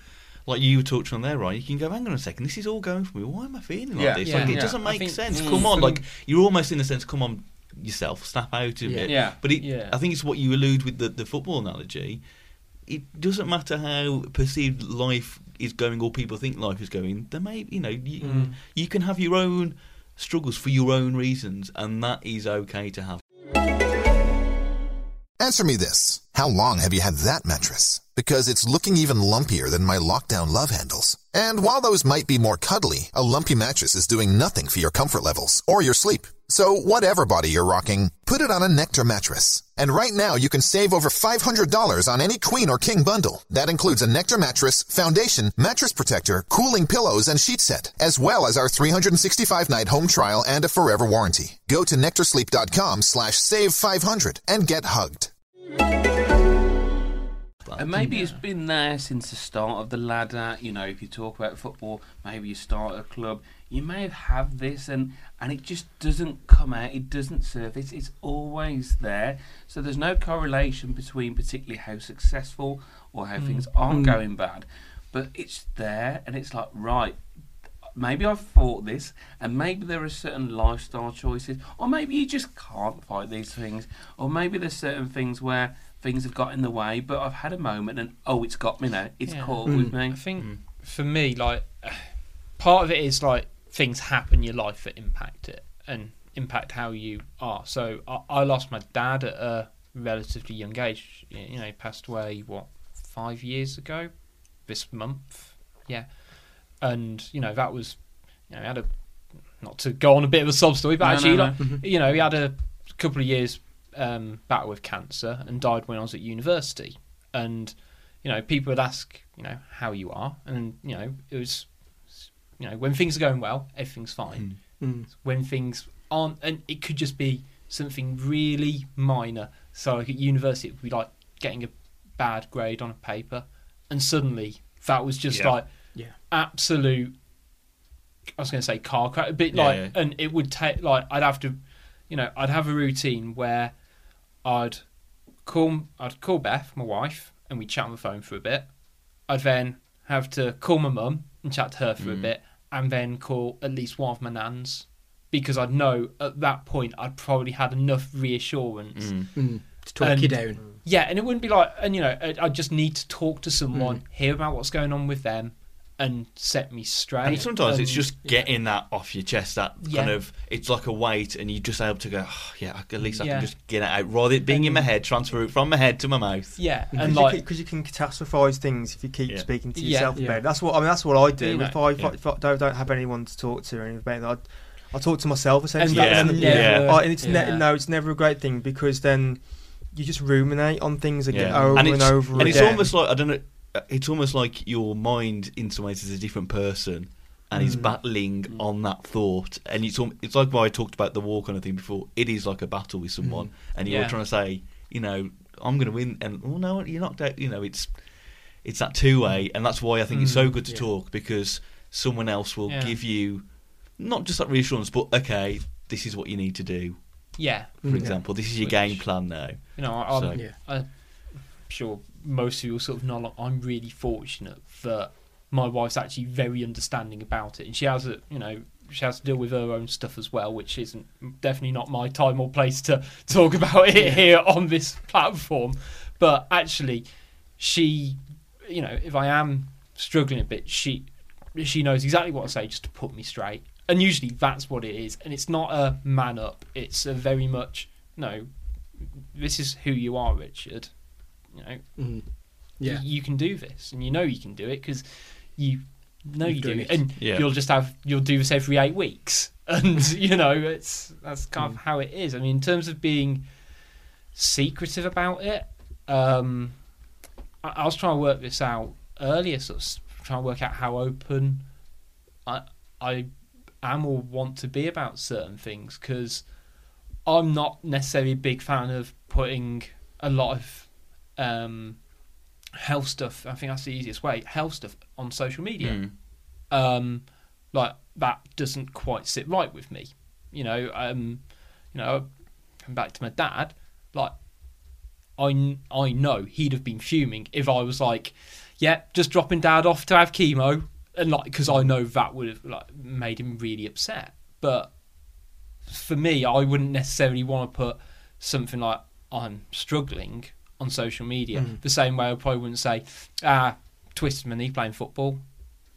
like you touched on there, right? You can go, hang on a second, this is all going for me. Why am I feeling like Yeah. this? Yeah. Like it doesn't make think- sense. Mm. Come on, like you're almost in a sense, come on yourself, snap out of Yeah. it. yeah, But it, Yeah. I think it's what you allude with the, the football analogy. It doesn't matter how perceived life is going or people think life is going. There may, you know, you, Mm. you can have your own struggles for your own reasons, and that is okay to have. Answer me this. How long have you had that mattress? Because it's looking even lumpier than my lockdown love handles. And while those might be more cuddly, a lumpy mattress is doing nothing for your comfort levels or your sleep. So whatever body you're rocking, put it on a Nectar mattress. And right now you can save over $500 on any queen or king bundle. That includes a Nectar mattress, foundation, mattress protector, cooling pillows, and sheet set, as well as our 365 night home trial and a forever warranty. Go to nectarsleep.com slash save 500 and get hugged. and maybe it's been there since the start of the ladder. You know, if you talk about football, maybe you start a club. You may have had this, and and it just doesn't come out. It doesn't surface. It's always there. So there's no correlation between particularly how successful or how things aren't Mm. going bad, but it's there, and it's like right. Maybe I've thought this, and maybe there are certain lifestyle choices, or maybe you just can't fight these things, or maybe there's certain things where things have got in the way, but I've had a moment and oh, it's got me now. It's Yeah. caught Mm. with me. I think for me, like part of it is like things happen in your life that impact it and impact how you are. So I, I lost my dad at a relatively young age. You know, he passed away what five years ago, this month. Yeah, and you know that was, you know, he had a not to go on a bit of a sob story, but No, actually, no, like, Mhm. you know, he had a couple of years um, battle with cancer and died when I was at university. And you know, people would ask, you know, how you are, and you know, it was, you know, when things are going well, everything's fine. Mm. When things aren't, and it could just be something really minor. So like at university, it would be like getting a bad grade on a paper, and suddenly that was just Yeah. like Yeah. absolute. I was going to say car crash, a bit Yeah, like, yeah. and it would take like I'd have to, you know, I'd have a routine where I'd call I'd call Beth, my wife, and we'd chat on the phone for a bit. I'd then have to call my mum and chat to her for a Mm. bit, and then call at least one of my nans because I'd know at that point I'd probably had enough reassurance. Mm. Mm. To talk you down. Yeah, and it wouldn't be like, and you know, I, I just need to talk to someone, Mm. hear about what's going on with them, and set me straight. And sometimes it's just getting that off your chest. That kind of it's like a weight, and you're just able to go, oh, yeah. At least I Yeah. can just get it out, rather it being in my head, transfer it from my head to my mouth. yeah, Because and Because like you, can- 'cause you can catastrophize things if you keep Yeah. speaking to yourself Yeah. about it. That's what I mean. That's what I do. You know, if, I, if, I, if I don't, don't have anyone to talk to or anything about it, I, I talk to myself essentially. that's And, never- yeah. Oh, and it's ne- yeah. no, it's never a great thing because then you just ruminate on things again Yeah. over and and, over and again. it's almost like I don't know. Uh, It's almost like your mind, in some ways, is a different person, and is Mm. battling on that thought. And it's it's like why I talked about the war kind of thing before. It is like a battle with someone, and you're Yeah. trying to say, you know, I'm going to win, and oh no, you're knocked out. You know, it's it's that two way, and that's why I think it's so Mm, good to yeah. talk because someone else will Yeah. give you not just that reassurance, but okay, this is what you need to do. yeah, For Mm. example, this is your Which- game plan now. you know, I'm, So-. I'm sure most of you will sort of know. like, I'm really fortunate that my wife's actually very understanding about it, and she has a, you know, she has to deal with her own stuff as well, which isn't definitely not my time or place to talk about it here on this platform. But actually, she, you know, if I am struggling a bit, she she knows exactly what to say just to put me straight. And usually that's what it is. And it's not a man up. It's a very much no. This is who you are, Richard. You know, Mm. Yeah. y- you can do this, and you know you can do it because you know You've you do, it. and Yeah. you'll just have you'll do this every eight weeks, and you know it's that's kind Mm. of how it is. I mean, in terms of being secretive about it, um, I, I was trying to work this out earlier, sort of s- trying to work out how open I I am or want to be about certain things because I'm not necessarily a big fan of putting a lot of um, health stuff. I think that's the easiest way. Health stuff on social media Mm. um, like that doesn't quite sit right with me. You know, um, you know, coming back to my dad, like I I know he'd have been fuming if I was like, yeah, just dropping dad off to have chemo, and like because I know that would have like made him really upset. But for me, I wouldn't necessarily want to put something like I'm struggling on social media Mm. the same way I probably wouldn't say, ah, twisted my knee playing football.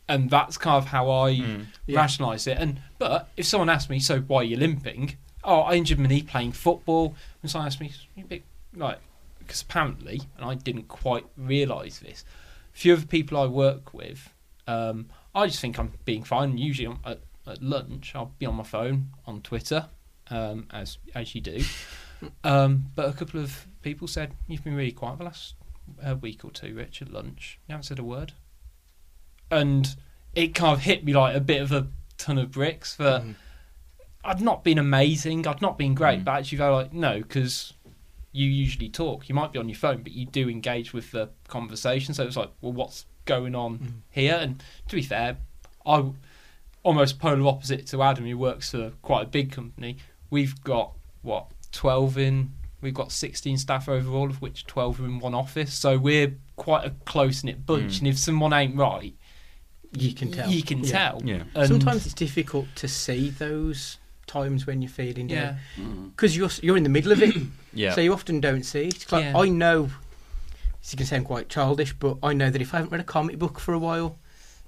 And that's kind of how I Mm. Yeah. rationalise it. And but if someone asked me, so why are you limping? Oh, I injured my knee playing football. And someone asked me, "You bit like, because apparently, and I didn't quite realise this. A few of the people I work with, um, I just think I'm being fine. Usually I'm- at, at lunch, I'll be on my phone on Twitter, um, as as you do. Um, but a couple of people said you've been really quiet the last uh, week or two, Rich, at lunch. You haven't said a word, and it kind of hit me like a bit of a ton of bricks. That Mm. I'd not been amazing, I'd not been great, Mm. but actually they go like no, because you usually talk. You might be on your phone, but you do engage with the conversation. So it's like, well, what's going on Mm. here? And to be fair, I almost polar opposite to Adam, who works for quite a big company. We've got what twelve in. We've got sixteen staff overall, of which twelve are in one office. So we're quite a close knit bunch. Mm. And if someone ain't right, You can tell. You can Yeah. tell. Yeah. And- Sometimes it's difficult to see those times when you're feeling yeah. down Mm. because you're you're in the middle of it, Yeah. so you often don't see it. It's like Yeah. I know. This can sound quite childish, but I know that if I haven't read a comic book for a while,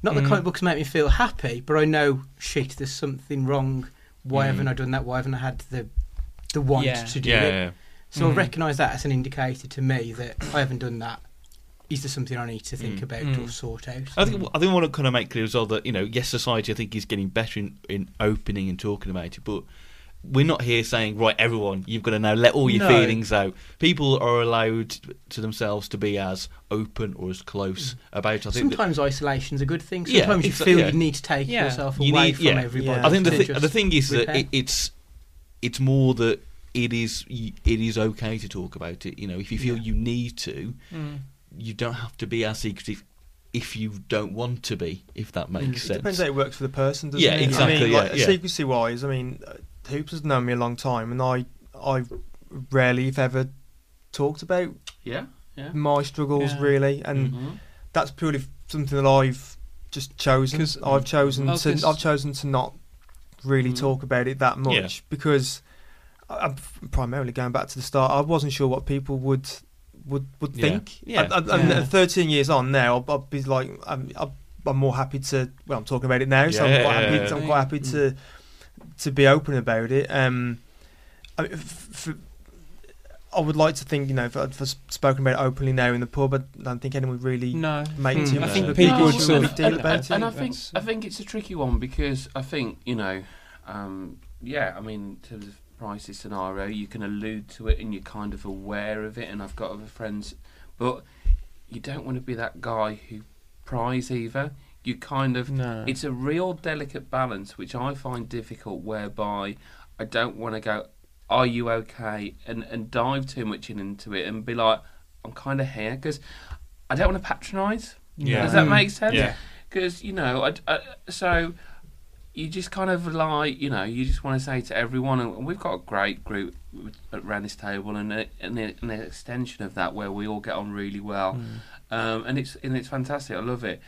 not that Mm. comic books make me feel happy, but I know shit. There's something wrong. Why Mm. haven't I done that? Why haven't I had the the want Yeah. to do yeah, it? Yeah. So I Mm. recognise that as an indicator to me that I haven't done that. Is there something I need to think Mm. about Mm. or sort out? I think I think I want to kind of make clear as well that you know yes, society I think is getting better in, in opening and talking about it, but we're not here saying right, everyone, you've got to now let all your No. feelings out. People are allowed to themselves to be as open or as close about. it. I think that- Sometimes isolation's a good thing. Yeah, Sometimes you feel yeah. you need to take Yeah. yourself You away need- from yeah. everybody. Yeah. I think the to thi- the thing is that it, it's it's more that it is it is okay to talk about it. You know, if you feel Yeah. you need to, Mm. you don't have to be as secretive if you don't want to be. If that makes Mm. It sense. depends how it works for the person, doesn't Yeah, it? exactly, I mean, yeah, like, yeah. secrecy wise, I mean, uh, Hoops has known me a long time, and I, I rarely, if ever, talked about Yeah, yeah. my struggles Yeah. really, and Mhm. that's purely something that I've just chosen. 'Cause- I've chosen Oh, to, 'cause- I've chosen to not really Mm. talk about it that much Yeah. because I- I'm primarily going back to the start. I wasn't sure what people would would would Yeah. think. Yeah. I, I, and Yeah. at 13 years on now, I'll, I'll be like, I'm, I'll, I'm more happy to. Well, I'm talking about it now, so I'm Yeah, quite yeah, happy. yeah. I'm quite happy to to be open about it. Um, I, mean, f- f- I would like to think, you know, if I've spoken about it openly now in the pub, but I don't think anyone would really No. make Hmm. too I much think of a people big would sort of- deal about and, and I it. think I think it's a tricky one because I think you know, um, yeah, I mean, in terms of crisis scenario, you can allude to it and you're kind of aware of it. And I've got other friends, but you don't want to be that guy who pries either. You kind of No. it's a real delicate balance, which I find difficult. Whereby I don't want to go, "Are you okay?" and and dive too much in, into it and be like, "I'm kind of here," because I don't want to patronise. Yeah. Does that Mm. make sense? Yeah. Because you know, I, I, so you just kind of like, you know, you just want to say to everyone, and we've got a great group around this table, and, a, and a- an extension of that where we all get on really well, Mm. um, and it's and it's fantastic. I love it,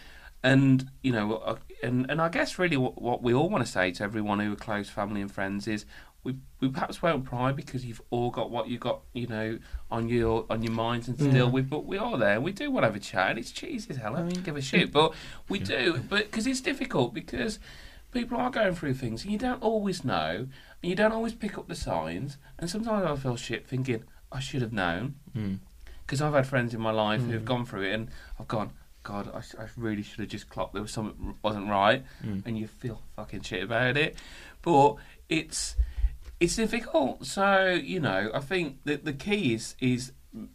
and you know, uh, and and I guess really what, what we all want to say to everyone who are close family and friends is. We, we perhaps won't pry because you've all got what you got, you know, on your on your minds and still Yeah. we but we are there. We do want to have a chat, and it's cheesy as hell. I don't give a shit, but we do. But because it's difficult because people are going through things, and you don't always know, and you don't always pick up the signs. And sometimes I feel shit thinking I should have known Mm. because I've had friends in my life Mm. who've gone through it, and I've gone, God, I, I really should have just clocked there was something wasn't right, Mm. and you feel fucking shit about it. But it's it's difficult. So you know, I think that the key is is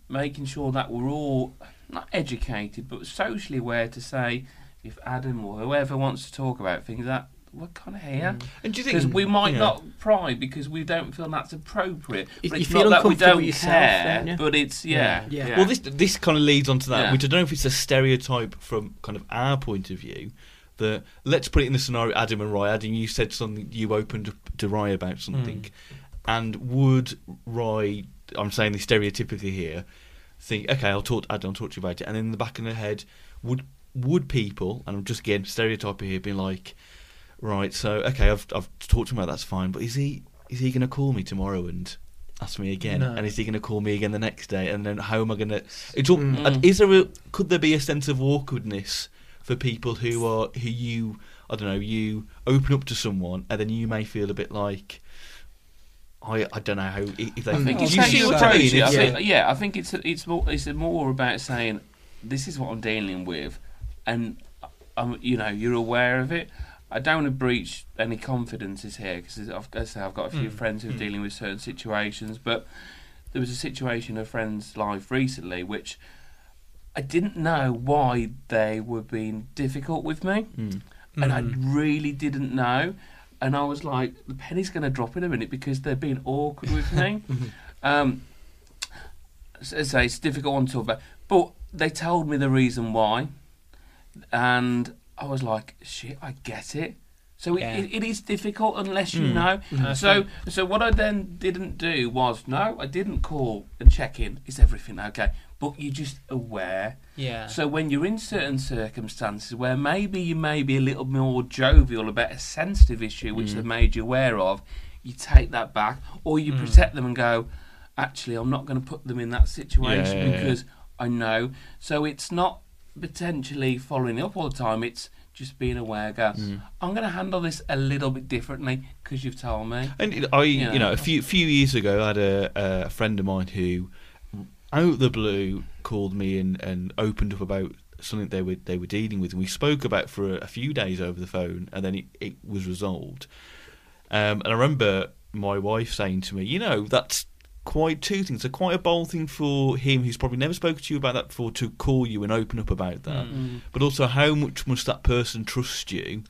making sure that we're all not educated, but socially aware to say if Adam or whoever wants to talk about things that we're kind of here And do you think we might yeah. not pry because we don't feel that's appropriate. You- But you it's feel not that we don't yourself, care, don't but it's yeah, Yeah. yeah. Well, this this kind of leads on to that, Yeah. which I don't know if it's a stereotype from kind of our point of view. That let's put it in the scenario, Adam and Rye. Adam, you said something. You opened up to Rye about something, Hmm. and would Rye? I'm saying this stereotypically here. Think, okay, I'll talk. Adam, I'll talk to you about it. And in the back of their head, would would people? And I'm just again stereotyping here, being like, right, so okay, I've I've talked to him about that's fine, but is he is he going to call me tomorrow and ask me again? No. And is he going to call me again the next day? And then how am I going to? It's all, Mm. and Is there a could there be a sense of awkwardness for people who are who you I don't know you open up to someone and then you may feel a bit like. I, I don't know how if they I think think it's you see what I mean? it. I think, yeah, I think it's it's more it's more about saying this is what I'm dealing with, and I'm you know you're aware of it. I don't want to breach any confidences here because I've, as I say, I've got a few Mm. friends who are Mm. dealing with certain situations, but there was a situation in a friend's life recently which I didn't know why they were being difficult with me Mm. and I Mm. really didn't know. And I was like, the penny's going to drop in a minute because they're being awkward with me. um, so, so it's a difficult one to talk about, but they told me the reason why, and I was like, shit, I get it. So it, Yeah. it, it is difficult unless you Mm. know. I So so what I then didn't do was no, I didn't call and check in. Is everything okay? But you're just aware. yeah. So when you're in certain circumstances where maybe you may be a little more jovial about a sensitive issue which Mm. they've made you aware of, you take that back or you Mm. protect them and go, actually, I'm not going to put them in that situation Yeah, yeah, yeah. because I know. So it's not potentially following up all the time. It's just being aware. Go, Mm. I'm going to handle this a little bit differently because you've told me. And you know, I, you know, a few few years ago, I had a, a friend of mine who, out of the blue, called me and, and opened up about something they were they were dealing with, and we spoke about for a, a few days over the phone, and then it, it was resolved. Um, and I remember my wife saying to me, "You know, that's quite two things. So quite a bold thing for him, who's probably never spoken to you about that before, to call you and open up about that. Mm. But also, how much must that person trust you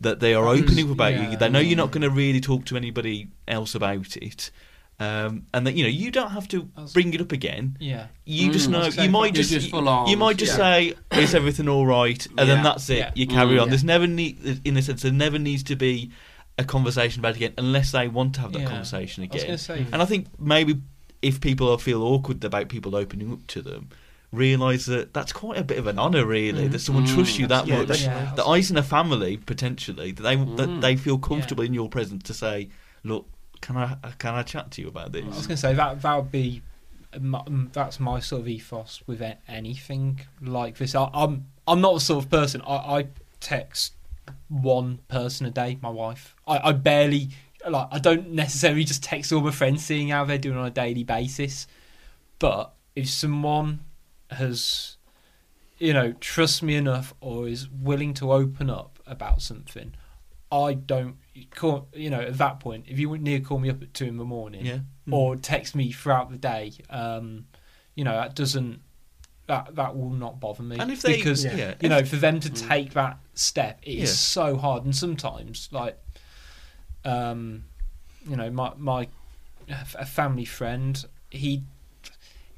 that they are That is- opening up about you? They know you're not going to really talk to anybody else about it, um, and that you know you don't have to That's- bring it up again. yeah. You just Mm. know you might just, just full on, you might just yeah. say is everything all right, and Yeah. then that's it. Yeah. You carry Mm. on. There's never need in a sense there never needs to be a conversation about it again unless they want to have that Yeah. conversation I was again. going say, And I think maybe if people feel awkward about people opening up to them, realise that that's quite a bit of an honour, really, that someone Mm. trusts you that Yeah, much. Yeah. That eyes in a family potentially that they that Mm. they feel comfortable in your presence to say, look, can I can I chat to you about this? I was going to say that that would be my, that's my sort of ethos with anything like this. I, I'm I'm not the sort of person I, I text one person a day. My wife. I, I barely like. I don't necessarily just text all my friends, seeing how they're doing on a daily basis. But if someone has, you know, trust me enough or is willing to open up about something, I don't. Call, you know, at that point, if you would near call me up at two in the morning, Yeah. or text me throughout the day. Um, you know, that doesn't that that will not bother me And if they, because yeah, Yeah. you know for them to Mm. take that step it is Yeah. so hard and sometimes like um you know my my a family friend he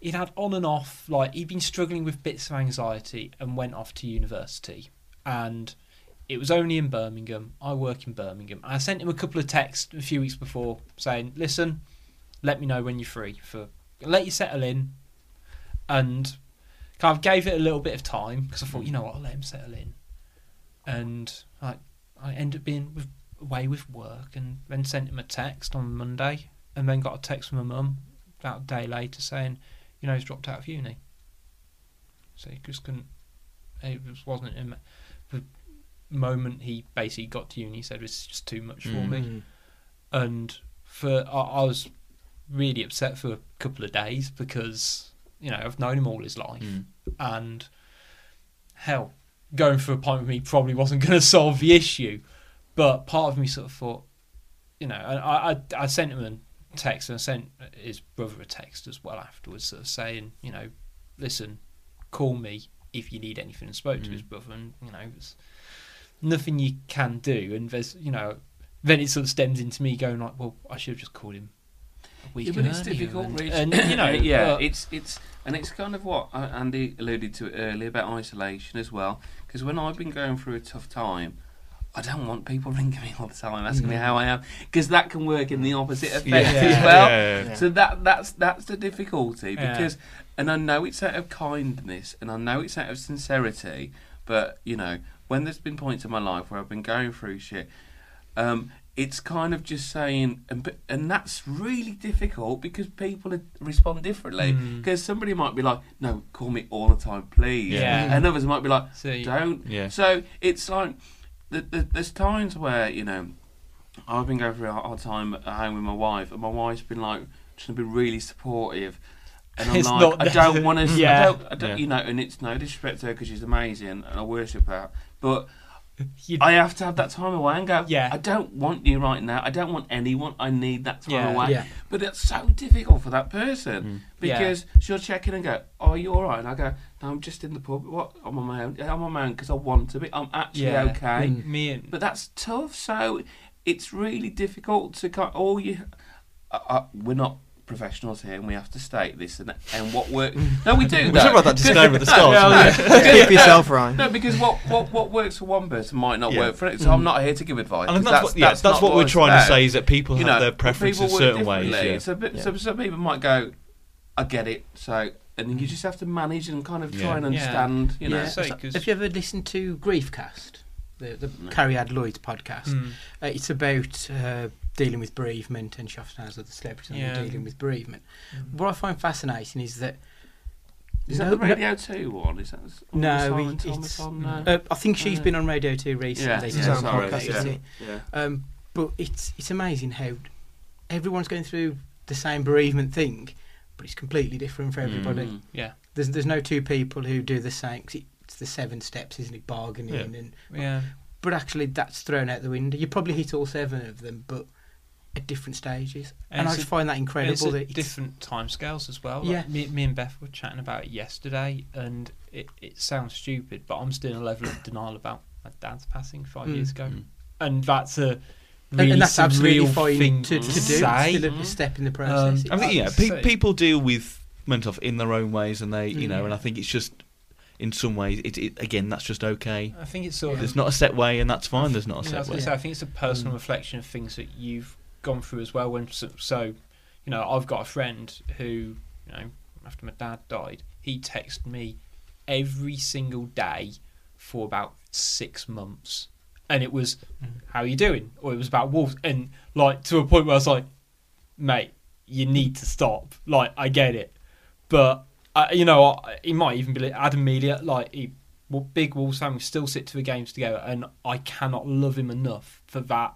he'd had on and off like he'd been struggling with bits of anxiety and went off to university and it was only in Birmingham I work in Birmingham I sent him a couple of texts a few weeks before saying listen let me know when you're free for let you settle in and kind of gave it a little bit of time because I thought, you know what, I'll let him settle in. And I, I ended up being with, away with work and then sent him a text on Monday and then got a text from my mum about a day later saying, you know, he's dropped out of uni. So he just couldn't, it just wasn't him. The moment he basically got to uni, he said, it's just too much for Mm. me. And for, I, I was really upset for a couple of days because, you know, I've known him all his life Mm. and hell, going for a pint with me probably wasn't going to solve the issue. But part of me sort of thought, you know, and I, I, I sent him a text and I sent his brother a text as well afterwards, sort of saying, you know, listen, call me if you need anything. And spoke to his brother, and you know, it's nothing you can do. And there's, you know, then it sort of stems into me going like, well, I should have just called him. A week Yeah, but it's difficult, and, Rich. and you know, yeah, but- it's it's and it's kind of what uh, Andy alluded to earlier about isolation as well. Because when I've been going through a tough time, I don't want people ringing me all the time asking me how I am, because that can work in the opposite effect Yeah. as well. Yeah, yeah, yeah. So that that's that's the difficulty Yeah. because, and I know it's out of kindness and I know it's out of sincerity, but you know when there's been points in my life where I've been going through shit, um, it's kind of just saying, and and that's really difficult because people respond differently. Mm. Because somebody might be like, "No, call me all the time, please," Yeah. and others might be like, So you- "Don't." Yeah. So it's like th- th- there's times where you know I've been going through a hard time at home with my wife, and my wife's been like trying to be really supportive. And I'm It's like, not I don't want to, Yeah. I don't, I don't Yeah. you know, and it's no disrespect to her because she's amazing and I worship her, but You- I have to have that time away and go. Yeah. I don't want you right now. I don't want anyone. I need that time Yeah. away. Yeah. But it's so difficult for that person Mm. Yeah. because she'll check in and go, "Oh, are you all right?" And I go, "No, I'm just in the pub. What? I'm on my own. I'm on my own because I want to be. I'm actually Yeah. okay." Mm. me and But that's tough. So it's really difficult to kind. All you, uh, uh, we're not professionals here, and we have to state this and and what work. No, we do. We though. should have that disclaimer at the start. Yeah, shouldn't? Keep yourself right. No, because what, what, what works for one person might not Yeah. work for it. So I'm not here to give advice. And 'cause that's, what, yeah, that's, not what we're it's trying to say is that people You have know, their people preferences work certain ways. Yeah. So, bit, Yeah. so some people might go, I get it. So, and you just have to manage and kind of try Yeah. and Yeah. understand. You know, Yeah. So, So 'cause- have you ever listened to Griefcast, the the No. Cariad Lloyd podcast? Mm. Uh, it's about uh, dealing with bereavement and she often has other celebrities Yeah. dealing with bereavement. Mm. What I find fascinating is that is that no- the no- Radio Two one? Is that No, Simon it- Thomas it's- on? Uh, Uh, I think she's Uh, been on Radio 2 recently. yeah, yeah, sorry, podcast, yeah. it? yeah. Um, but it's it's amazing how everyone's going through the same bereavement thing, but it's completely different for everybody. Mm. yeah, There's there's no two people who do the same. 'cause it's the seven steps, isn't it? Bargaining Yeah. and yeah. but actually that's thrown out the window. You probably hit all seven of them, but at different stages. And And, I just a- find that incredible. it's that it's, different time scales as well. Like, Yeah. me, me and Beth were chatting about it yesterday, and it, it sounds stupid, but I'm still in a level of denial about my dad's passing five Mm. years ago, Mm. and that's a and, really and that's absolutely surreal fine thing to, to do. to say. still a, a step in the process. Um, I think yeah, pe- people deal with mental health in their own ways, and they, you know, Mm. and I think it's just in some ways, it, it again, that's just okay. I think it's sort of There's not a set way, and that's fine. There's not a Yeah, I set gonna way. say, I think it's a personal Mm. reflection of things that you've gone through as well. When so, so, you know, I've got a friend who, you know, after my dad died, he texted me every single day for about six months, and it was, mm. "How are you doing?" or it was about wolves, and like to a point where I was like, "Mate, you need to stop." Like, I get it, but I, you know, I, he might even be like Adam Melia, like he well, big Wolves fan. We still sit to the games together, and I cannot love him enough for that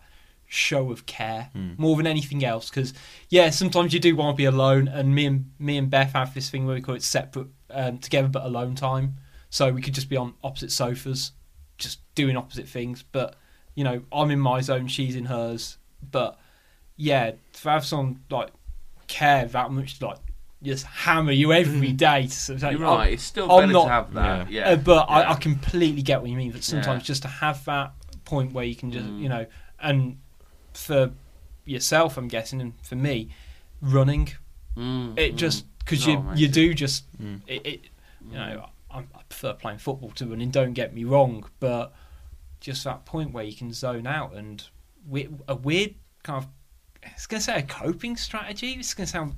show of care Mm. more than anything else. Because yeah, sometimes you do want to be alone, and me and me and Beth have this thing where we call it separate, um, together but alone time. So we could just be on opposite sofas, just doing opposite things. But you know, I'm in my zone, she's in hers. But yeah, to have someone like care that much, like just hammer you every day to sort of say, You're "Oh, right. It's still I'm better not- to have that. Yeah. uh, but I, I completely get what you mean. But sometimes Yeah. just to have that point where you can just, Mm. you know, and for yourself, I'm guessing, and for me, running, Mm, it mm. just because Oh, you mate, you do just Mm. it, it you know I, I prefer playing football to running. Don't get me wrong, but just that point where you can zone out and we, a weird kind of it's going to say a coping strategy. It's going to sound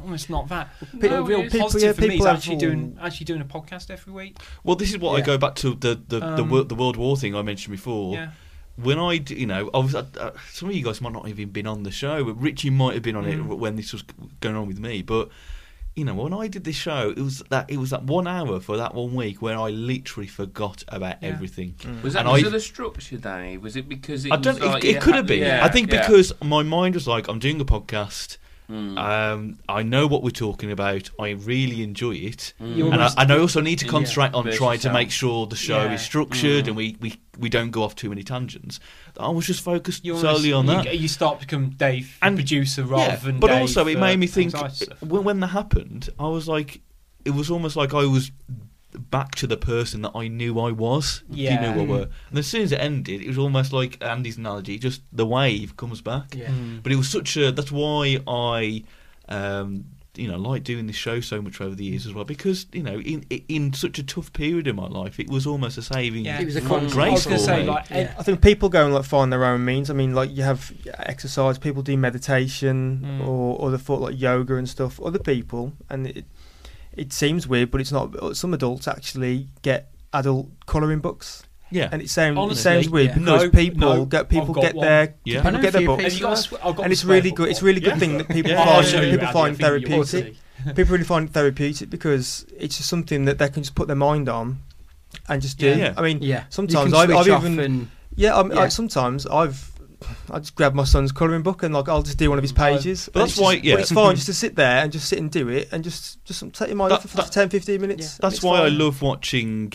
almost not that. Pe- a real people- positive yeah, for me is actually all- doing actually doing a podcast every week. Well, this is what I go back to the the the, Um, wor- the World War thing I mentioned before. Yeah. When I, d- you know, I was, uh, uh, some of you guys might not have even been on the show. but Richie might have been on it Mm. when this was going on with me. But you know, when I did this show, it was that it was that one hour for that one week where I literally forgot about Yeah. everything. Was that And because of the structure, Danny? Was it because it I don't. like it it could have been. yeah, I think yeah. because my mind was like, I'm doing a podcast. Mm. Um, I know what we're talking about. I really enjoy it, Mm. You're and I, and I also need to Yeah. concentrate on trying to make sure the show Yeah. is structured Mm. and we, we, we don't go off too many tangents. I was just focused You solely on that. You, you start to become Dave, And- producer, rather yeah, than. but Dave also it made me think when, when that happened, I was like, it was almost like I was back to the person that I knew I was. if You Yeah. knew I were. And as soon as it ended, it was almost like Andy's analogy, just the wave comes back. Yeah. Mm. But it was such a. That's why I, um, you know, like doing this show so much over the years as well. Because you know, in in such a tough period in my life, it was almost a saving. Yeah. It was a constant Grace I was going to say, like, Yeah. I think people go and like find their own means. I mean, like you have exercise, people do meditation Mm. or other thought like yoga and stuff. Other people, and it it seems weird, but it's not. Some adults actually get adult colouring books, yeah. and it sounds it Honestly, sounds weird yeah. because No, people no, get people get one. their Yeah. People get a their few books, Have got sw- got and it's really spare good. It's book. really good Yeah. thing that people Yeah. Find show people find I think you want therapeutic. people really find it therapeutic because it's just something that they can just put their mind on and just do. Yeah. Yeah. I mean, Yeah. Sometimes I've- I've even- and yeah, I'm, I, Yeah. sometimes I've I just grab my son's colouring book and like I'll just do one of his pages. But that's it's why- just- yeah. but it's fine just to sit there and just sit and do it and just just take your mind That- off for that- 10, 15 minutes. and That's it's why I love watching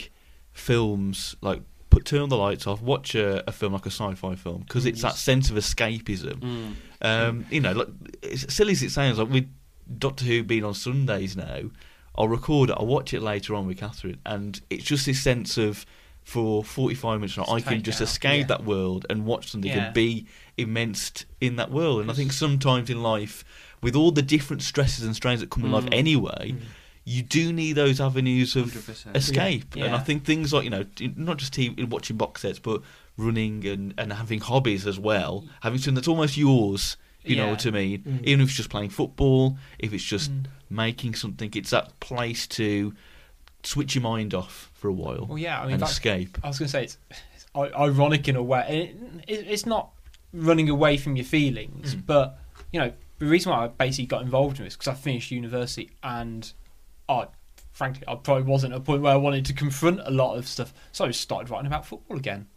films like put turn the lights off, watch a, a film like a sci-fi film because it's that sense of escapism. Mm. Um, you know, like as silly as it sounds, like with Doctor Who being on Sundays now, I'll record it, I'll watch it later on with Catherine, and it's just this sense of for 45 minutes I can just escape yeah. that world and watch something Yeah. and be immersed in that world. And I think sometimes in life, with all the different stresses and strains that come in life Mm. anyway, you do need those avenues of 100%. escape. Yeah. And I think things like you know, not just TV, watching box sets, but running and, and having hobbies as well. Having something that's almost yours. You know what I mean? Mm. Even if it's just playing football, if it's just Mm. making something, it's that place to switch your mind off for a while Well, yeah, I mean, and that's, escape. I was going to say it's, it's ironic in a way. It, it, it's not running away from your feelings, Mm. but you know the reason why I basically got involved in this because I finished university and I, frankly, I probably wasn't at a point where I wanted to confront a lot of stuff, so I just started writing about football again.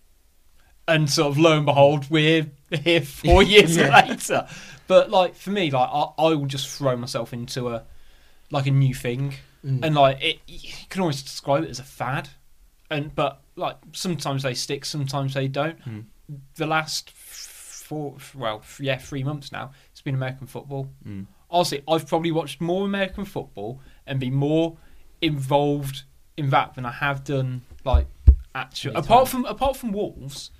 And sort of lo and behold, we're here four years later. But like for me, like I, I will just throw myself into a like a new thing Mm. and like it, you can always describe it as a fad, and but like sometimes they stick, sometimes they don't. Mm. The last four, well, yeah, three months now, it's been American football. Mm. Honestly, I've probably watched more American football and been more involved in that than I have done like actual. Apart from apart from Wolves,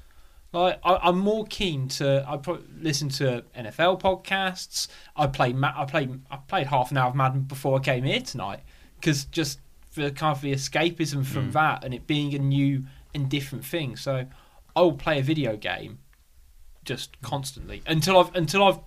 like I, I'm more keen to. I pro- listen to NFL podcasts. I play. Ma- I played. I played half an hour of Madden before I came here tonight because just for kind of the escapism from Mm. that and it being a new and different thing. So I will play a video game just constantly until I've until I've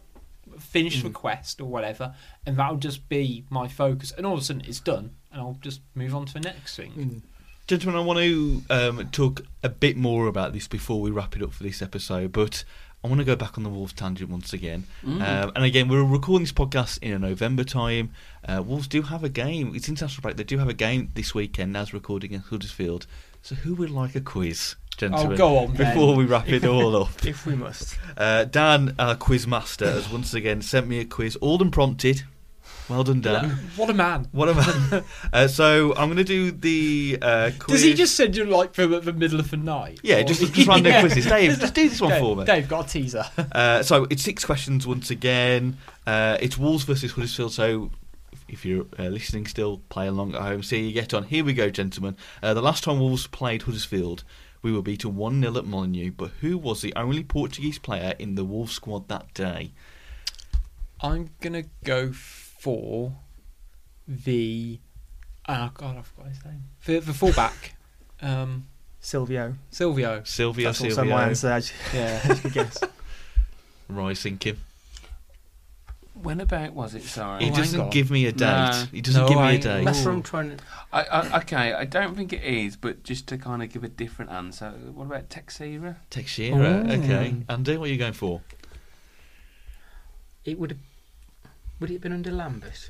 finished the quest or whatever, and that'll just be my focus. And all of a sudden it's done, and I'll just move on to the next thing. Mm. Gentlemen, I want to um, talk a bit more about this before we wrap it up for this episode, but I want to go back on the Wolves tangent once again. Mm. Um, and again, we're recording this podcast in a November time. Uh, Wolves do have a game. It's international break. They do have a game this weekend as recording in Huddersfield. So who would like a quiz, gentlemen? Oh, go on. Before we wrap it all up. if we must. Uh, Dan, our quiz master, has once again sent me a quiz, all unprompted. Well done, Dan. What a man! What am I? uh, so I'm going to do the uh, quiz. Does he just send you like from the middle of the night? Yeah, just, just random Yeah. quizzes. Dave, just do this one Dave, for me. Dave, got a teaser. Uh, so it's six questions once again. Uh, it's Wolves versus Huddersfield. So if- you're uh, listening, still play along at home. See you get on. Here we go, gentlemen. Uh, the last time Wolves played Huddersfield, we were beaten one 0 at Molineux. But who was the only Portuguese player in the Wolves squad that day? I'm gonna go for the. Oh God, I forgot his name. The, the fullback, um, Silvio. Silvio. Sylvia. That's also Silvio. my answer. as Yeah. you can guess. Right, thinking. When about was it? Sorry. He Oh, hang doesn't on. give me a date. No. He doesn't No, give me I- a date. That's what Ooh. I'm trying to. I, I, okay, I don't think it is, but just to kind of give a different answer, what about Texera? Teixeira. Ooh. Okay. Andy, what are you going for? It would have. Would it have been under Lambert?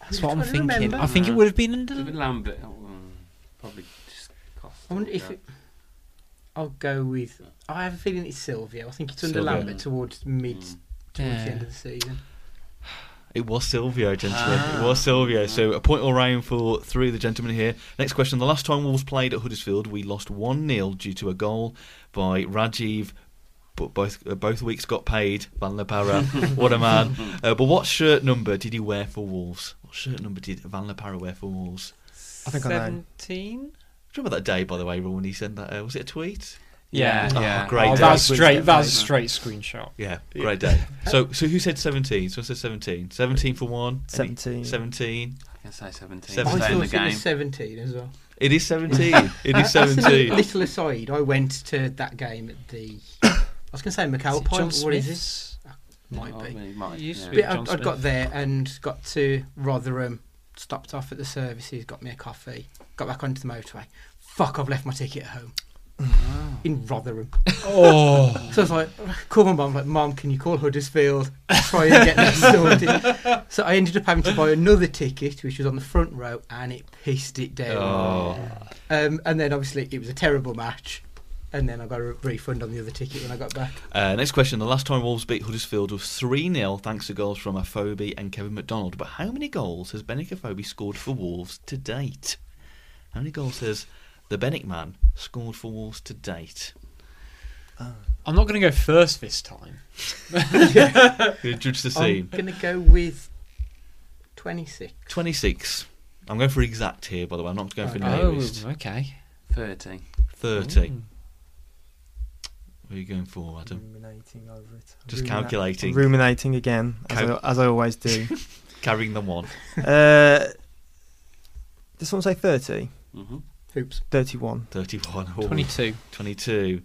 That's what I'm thinking. remember. I think it would have been under. David Lambert. oh, um, probably just cost. I wonder if it. I'll go with. I have a feeling it's Silvio. I think it's under Silvio. Lambert towards mid, Mm. towards Yeah. the end of the season. It was Silvio, gentlemen. It was Silvio. So a point all round for three of the gentlemen here. Next question. The last time Wolves played at Huddersfield, we lost 1 0 due to a goal by Rajiv. But both uh, both weeks got paid. Van La Parra, what a man. Uh, but what shirt number did he wear for Wolves? What shirt number did Van La Parra wear for Wolves? I think Seventeen. Do you remember that day, by the way, when he sent that? Uh, was it a tweet? Yeah, Oh, yeah. great Oh, day. that's straight. That's a straight screenshot. Yeah, great day. So, so who said 17? So I said 17. 17 for one. Any- 17. 17. I can say 17. Seventeen. I in thought the it was game. 17 as well. It is 17. It is that's a 17. little aside. I went to that game at the. I was going to say McAlpine. but John What is this? Might Oh, be. it might, It yeah. be. I, John I'd got there and got to Rotherham, stopped off at the services, got me a coffee, got back onto the motorway. Fuck, I've left my ticket at home Oh. in Rotherham. Oh, So I was like, call my mum, like, Mum, can you call Huddersfield? Try and get this sorted. so I ended up having to buy another ticket, which was on the front row, and it pissed it down. Oh. Um, and then obviously it was a terrible match. And then I got a refund on the other ticket when I got back. Uh, next question. The last time Wolves beat Huddersfield was 3 0 thanks to goals from Afobe and Kevin McDonald. But how many goals has Benik Afobe scored for Wolves to date? How many goals has the Benik man scored for Wolves to date? I'm not going to go first this time. Who Judge the scene. I'm going to go with 26. 26. I'm going for exact here, by the way. I'm not going for Okay. Oh, nearest. okay. 30. 30. Mm. What are you going for, Adam? Ruminating over it. Just Rumina- calculating. Ruminating again, as, Cal- I, as I always do. Carrying them on. uh, does someone say 30? Mm-hmm. Hoops. 31. 31. Oh, 22. 22.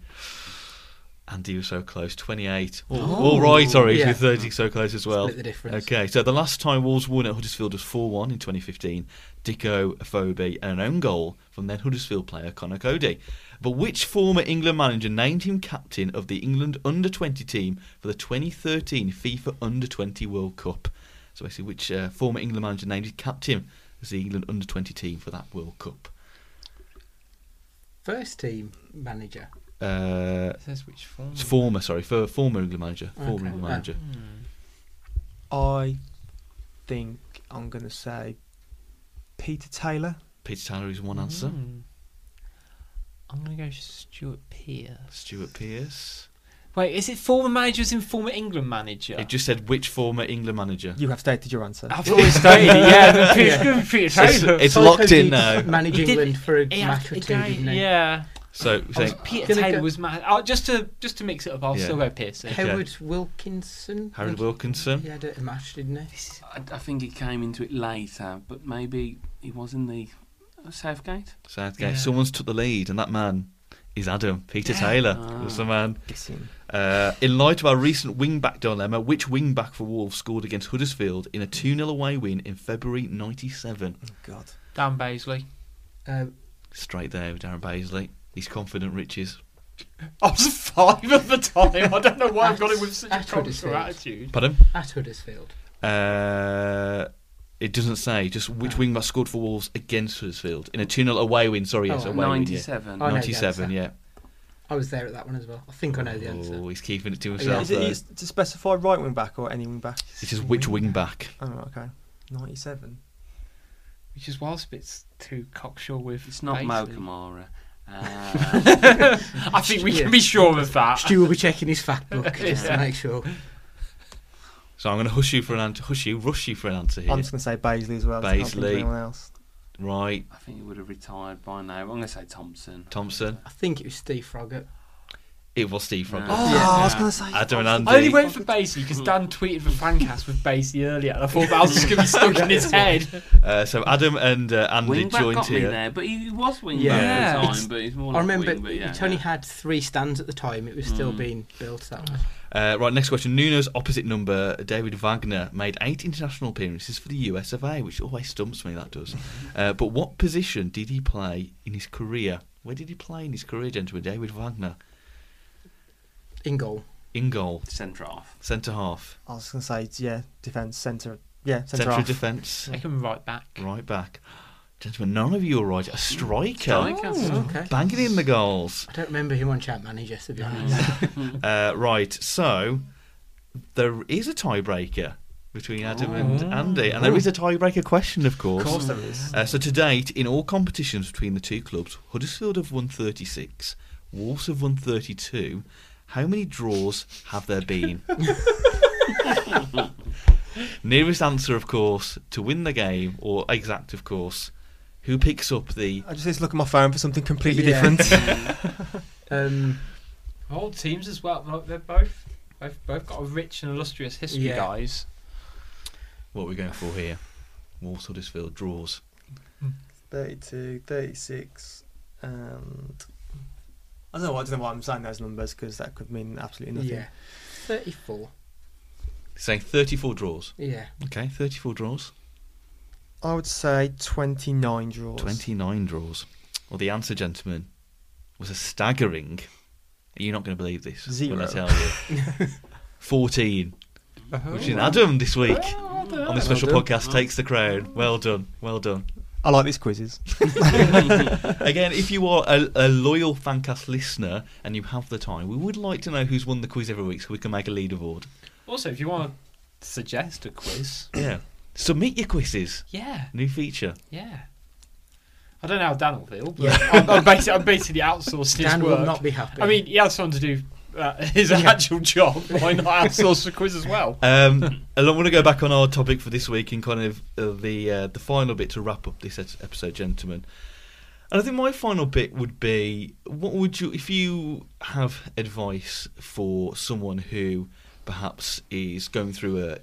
Andy was so close. 28. Oh, Oh. all right, sorry. Yeah. With 30 so close as well. Split the difference. Okay, so the last time Wolves won at Huddersfield was 4 1 in 2015. Dicko, Afobe, and an own goal from then Huddersfield player Conor Coady. But which former England manager named him captain of the England under 20 team for the 2013 FIFA under 20 World Cup? So basically, which uh, former England manager named his captain as the England under 20 team for that World Cup? First team manager. Uh, It says which form. it's former, sorry, for former England manager. Former Okay. England Uh, manager. Hmm. I think I'm going to say Peter Taylor. Peter Taylor is one answer. Hmm. I'm going to go Stuart Pearce. Stuart Pearce. Wait, is it former managers in former England manager? It just said which former England manager. You have stated your answer. I've always stated it, yeah. but Peter, Yeah. Peter It's, Taylor. it's locked in did now. Manage He did- England for a match or two, didn't he? Yeah. So, saying Peter Taylor go- was mad. Oh, just to just to mix it up, I'll Yeah. still go Pearce. Okay. Howard Wilkinson. I Harold think Wilkinson. He had a match, didn't he? I, I think he came into it later, but maybe he was in the Southgate. Southgate. Yeah. Someone's took the lead, and that man is Adam. Peter Taylor Ah. was the man. Uh, in light of our recent wing-back dilemma, which wing-back for Wolves scored against Huddersfield in a 2-0 away win in February 97? Oh, God. Dan Baisley. Uh, Straight there with Darren Baisley. He's confident riches. I was five at the time. I don't know why I've got it with such a At consular Huddersfield. attitude. Pardon? at Huddersfield. Uh, it doesn't say. Just which Oh. wing-back scored for Wolves against Huddersfield in a 2-0 away win. Sorry, yes, Oh, away win. Yeah. 97. I know the 97, yeah. I was there at that one as well. I think I know the answer. Oh, he's keeping it to Yeah. himself. Is it though. to specify right wing back or any wing back? It is which wing back? Oh, okay. 97. Which is whilst a bit too cocksure with. It's not Mo Kamara. Uh, I think we can be sure of that. Stu will be checking his fact book just Yeah. to make sure. So I'm going to hush you for an answer. Hush you, rush you for an answer here. I'm just going to say Baisley as well. I can't think of Baisley. anyone else. Right, I think he would have retired by now. I'm going to say Thompson. Thompson. I think it was Steve Froggatt. It was Steve Froggatt. No. Oh, Yeah. I was going to say. Adam and Andy. I only went for Basie because Dan tweeted the fancast with Basie earlier, and I thought that was just going to be stuck in his head. Uh, so Adam and uh, Andy Wing back joined got me there, but he was wing Yeah. at the It's- time. But he's more I like remember wing, but yeah, it only yeah. had three stands at the time. It was still Mm. being built that way. Uh, right, next question. Nuno's opposite number, David Wagner, made eight international appearances for the US of A, which always stumps me, that does. Uh, but what position did he play in his career? Where did he play in his career, gentlemen? David Wagner. In goal. In goal. centre half. Centre half. I was going to say, yeah, defence, centre. Yeah, centre Central half. defence. Take him right back. Right back. Gentlemen, none of you are right. A striker. Striker. Oh, okay. Banging in the goals. I don't remember him on Chat Manager, to be honest. Uh, right, so there is a tiebreaker between Adam and Andy, and there is a tiebreaker question, of course. Of course there is. Uh, so to date, in all competitions between the two clubs, Huddersfield have won 36, Wolves have won 32. How many draws have there been? Nearest answer, of course, to win the game, or exact, of course. Who picks up the? I just need to look at my phone for something completely Yeah. different. Um, Old teams as well. They're both, both both got a rich and illustrious history, Yeah. guys. What are we going for here? Wolves, Huddersfield draws. 32, 36, and I don't know. Why, I don't know why I'm saying those numbers because that could mean absolutely nothing. yeah, thirty-four. Say 34 draws. Yeah, Okay, 34 draws. I would say 29 draws. 29 draws. Well, the answer, gentlemen, was a staggering. You're not going to believe this when I tell you. 14, uh-huh. which is Adam this week on the special done. podcast takes the crown. Well done, well done. I like these quizzes. Again, if you are a, a loyal Fancast listener and you have the time, we would like to know who's won the quiz every week so we can make a leaderboard. Also, if you want to suggest a quiz, Yeah. Submit your quizzes. yeah, New feature. yeah. I don't know how Dan will feel, but Yeah. I'm, I'm, basically, I'm basically outsourcing his Dan work. will not be happy. I mean, he has someone to do uh, his Yeah. actual job. Why not outsource the quiz as well? Um, and I want to go back on our topic for this week and kind of uh, the uh, the final bit to wrap up this et- episode, gentlemen. And I think my final bit would be: what would you, if you have advice for someone who perhaps is going through a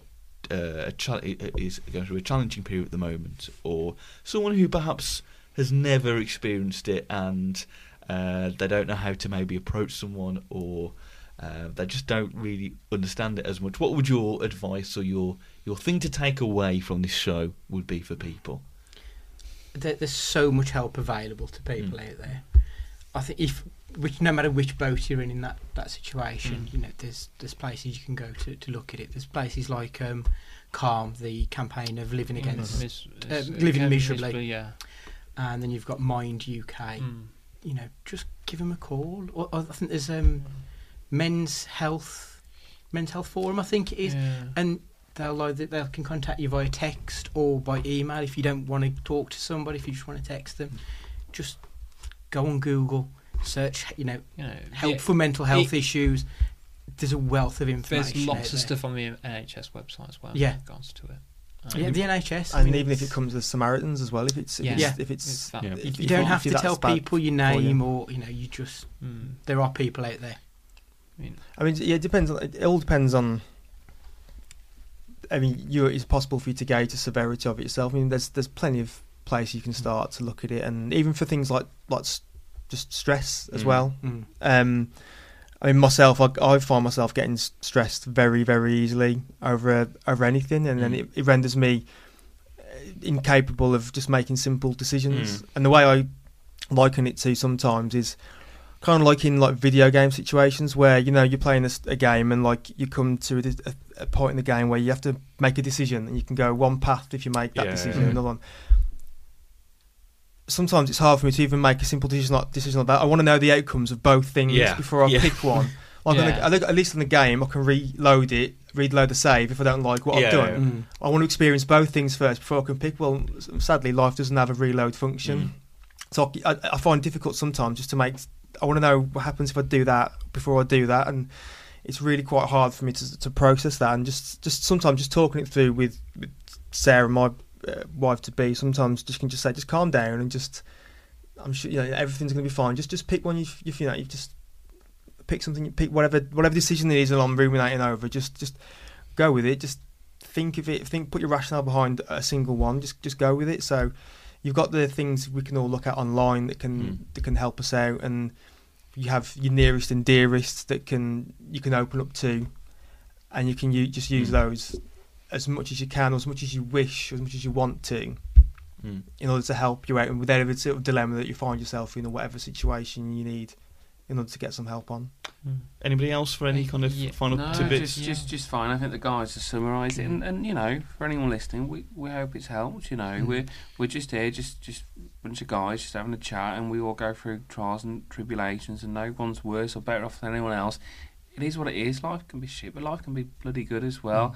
uh, a cha- is going through a challenging period at the moment, or someone who perhaps has never experienced it and uh, they don't know how to maybe approach someone, or uh, they just don't really understand it as much. What would your advice or your your thing to take away from this show would be for people? there, there's so much help available to people Mm. out there. I think if which no matter which boat you're in in that, that situation, Mm. you know, there's there's places you can go to, to look at it. There's places like um, Calm, the campaign of living against, Mis- uh, living again, miserably. Yeah. and then you've got Mind UK. Mm. You know, just give them a call. Or, or I think there's um, Men's Health, Men's Health Forum. I think it is, Yeah. and they'll either they can contact you via text or by email if you don't want to talk to somebody. If you just want to text them, just go on Google, search. You know, You know, help yeah, for mental health it- issues. There's a wealth of information There's lots out of there. stuff on the NHS website as well. Yeah. in regards to it. Um, Yeah, the NHS. I And mean, even if it comes with Samaritans as well, if it's if Yeah. it's, Yeah. if It's it's that- Yeah. you, if you don't have to tell people your for you. name or you know you just mm, there are people out there. I mean, I mean, yeah, it depends. On, it all depends on. I mean, you it's possible for you to gauge the severity of it yourself. I mean, there's there's plenty of places you can start to look at it, and even for things like like s- just stress as Mm. well. Mm. Um, I mean, myself, I, I find myself getting stressed very, very easily over over anything, and then Mm. it, it renders me uh, incapable of just making simple decisions. Mm. And the way I liken it to sometimes is kind of like in like video game situations where you know you're playing a game and like you come to a, a, a point in the game where you have to make a decision, and you can go one path if you make that Yeah. decision, Mm. another one sometimes it's hard for me to even make a simple decision like decision like that. I want to know the outcomes of both things Yeah, before I yeah. pick one. Like on Yeah. the, I think at least in the game, I can reload it, reload the save if I don't like what Yeah. I've done. Mm. I want to experience both things first before I can pick. Well, sadly, life doesn't have a reload function, so I, I find it difficult sometimes just to make. I want to know what happens if I do that before I do that, and it's really quite hard for me to to process that. And just just sometimes just talking it through with, with Sarah, my uh, wife to be, sometimes just can just say, just calm down and just. I'm sure you know everything's going to be fine. Just just pick one you you feel like you just pick something. You pick whatever whatever decision it is, and I'm ruminating over. Just just go with it. Just think of it. Think put your rationale behind a single one. Just just go with it. So you've got the things we can all look at online that can Mm. that can help us out, and you have your nearest and dearest that can you can open up to, and you can u- just use Mm. those as much as you can, or as much as you wish, or as much as you want to Mm. in order to help you out with whatever sort of dilemma that you find yourself in or whatever situation you need in order to get some help on. Anybody else for any kind of Yeah. final no, tidbits? just, just just fine. I think the guys have summarised it, and, and you know, for anyone listening, we, we hope it's helped. You know, Mm. we're we're just here, just just a bunch of guys, just having a chat, and we all go through trials and tribulations, and no one's worse or better off than anyone else. It is what it is. Life can be shit, but life can be bloody good as well.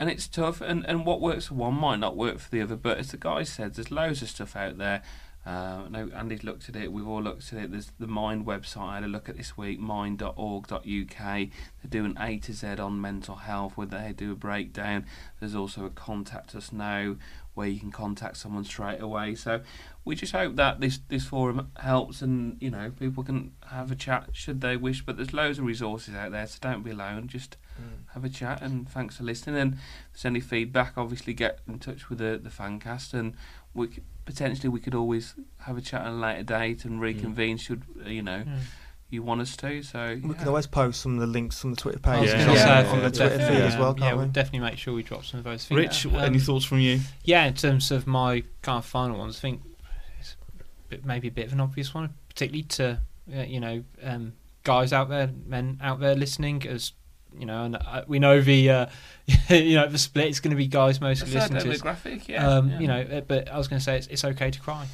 And it's tough. And, and what works for one might not work for the other. But as the guy said, there's loads of stuff out there. Uh, no, Andy's looked at it. We've all looked at it. There's the Mind website. I had a look at this week. Mind.org.uk. They're doing A to Z on mental health, where they do a breakdown. There's also a contact us now, where you can contact someone straight away. So we just hope that this this forum helps, and you know people can have a chat should they wish. But there's loads of resources out there, so don't be alone. Just mm. have a chat, and thanks for listening. And if there's any feedback, obviously get in touch with the the fancast, and we potentially we could always have a chat at a later date and mm. reconvene. Should uh, you know mm. You want us to? So We yeah. can always post some of the links on the Twitter page Yeah. going Yeah. Yeah. on the we'll Twitter definitely, feed as well, can't yeah, we? we'll definitely make sure we drop some of those things. Rich, Um, any thoughts from you? Yeah, in terms of my kind of final ones, I think it's a bit, maybe a bit of an obvious one, particularly to uh, you know um, guys out there, men out there listening, as you know, and uh, we know the uh, you know the split is going to be guys mostly That's listening to. us. demographic, yeah. Um, yeah. You know, uh, but I was going to say it's, it's okay to cry.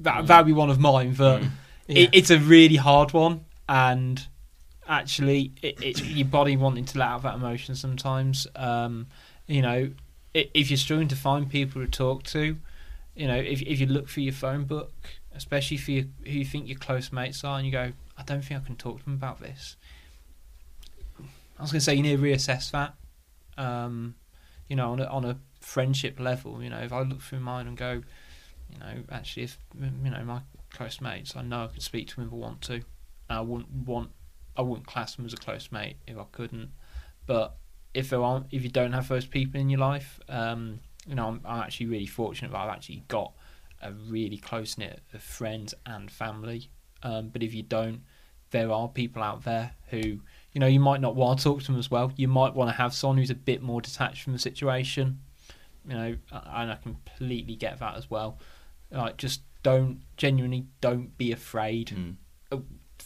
That Mm. that'd be one of mine, but Mm. it, it's a really hard one, and actually, it, it's your body wanting to let out that emotion sometimes. Um, you know, if you're struggling to find people to talk to, you know, if if you look through your phone book, especially for your, who you think your close mates are, and you go, I don't think I can talk to them about this. I was going to say you need to reassess that. Um, you know, on a, on a friendship level, you know, if I look through mine and go, you know, actually, if you know my close mates, I know I can speak to them if I want to. I wouldn't want, I wouldn't class them as a close mate if I couldn't. But if there aren't, if you don't have those people in your life, um, you know, I'm, I'm actually really fortunate that I've actually got a really close knit of friends and family. Um, but if you don't, there are people out there who, you know, you might not want to talk to them as well. You might want to have someone who's a bit more detached from the situation. You know, and I completely get that as well. Like, just don't genuinely don't be afraid Mm.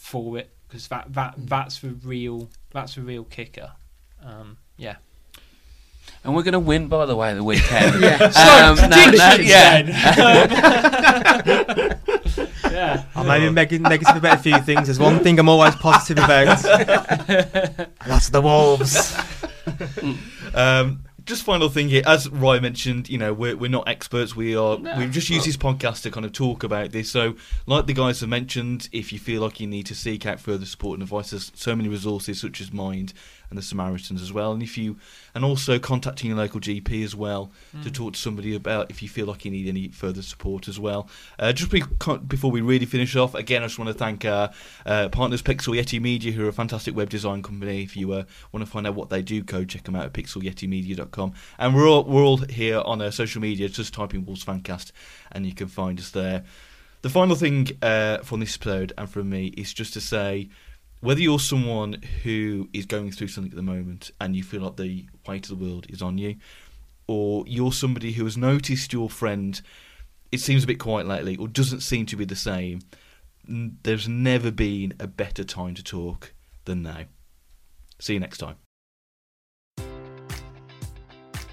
For it because that that that's the real that's the real kicker. Um, yeah. and we're going to win, by the way, the weekend. Yeah. Um, no, no, yeah. Yeah. I may be neg- negative about a few things. There's one thing I'm always positive about. that's the Wolves. Um, just final thing here, as Roy mentioned, you know we're we're not experts. We are No. we've just used this podcast to kind of talk about this. So, like the guys have mentioned, if you feel like you need to seek out further support and advice, there's so many resources such as Mind and the Samaritans as well. And if you and also contacting your local GP as well to talk to somebody about if you feel like you need any further support as well. Uh, just be, before we really finish off, again, I just want to thank our uh, partners Pixel Yeti Media, who are a fantastic web design company. If you uh, want to find out what they do, go check them out at pixelyetimedia.com. And we're all, we're all here on uh, social media, just type in Wolves Fancast and you can find us there. The final thing uh, from this episode and from me is just to say whether you're someone who is going through something at the moment and you feel like the weight of the world is on you, or you're somebody who has noticed your friend, it seems a bit quiet lately, or doesn't seem to be the same, there's never been a better time to talk than now. See you next time.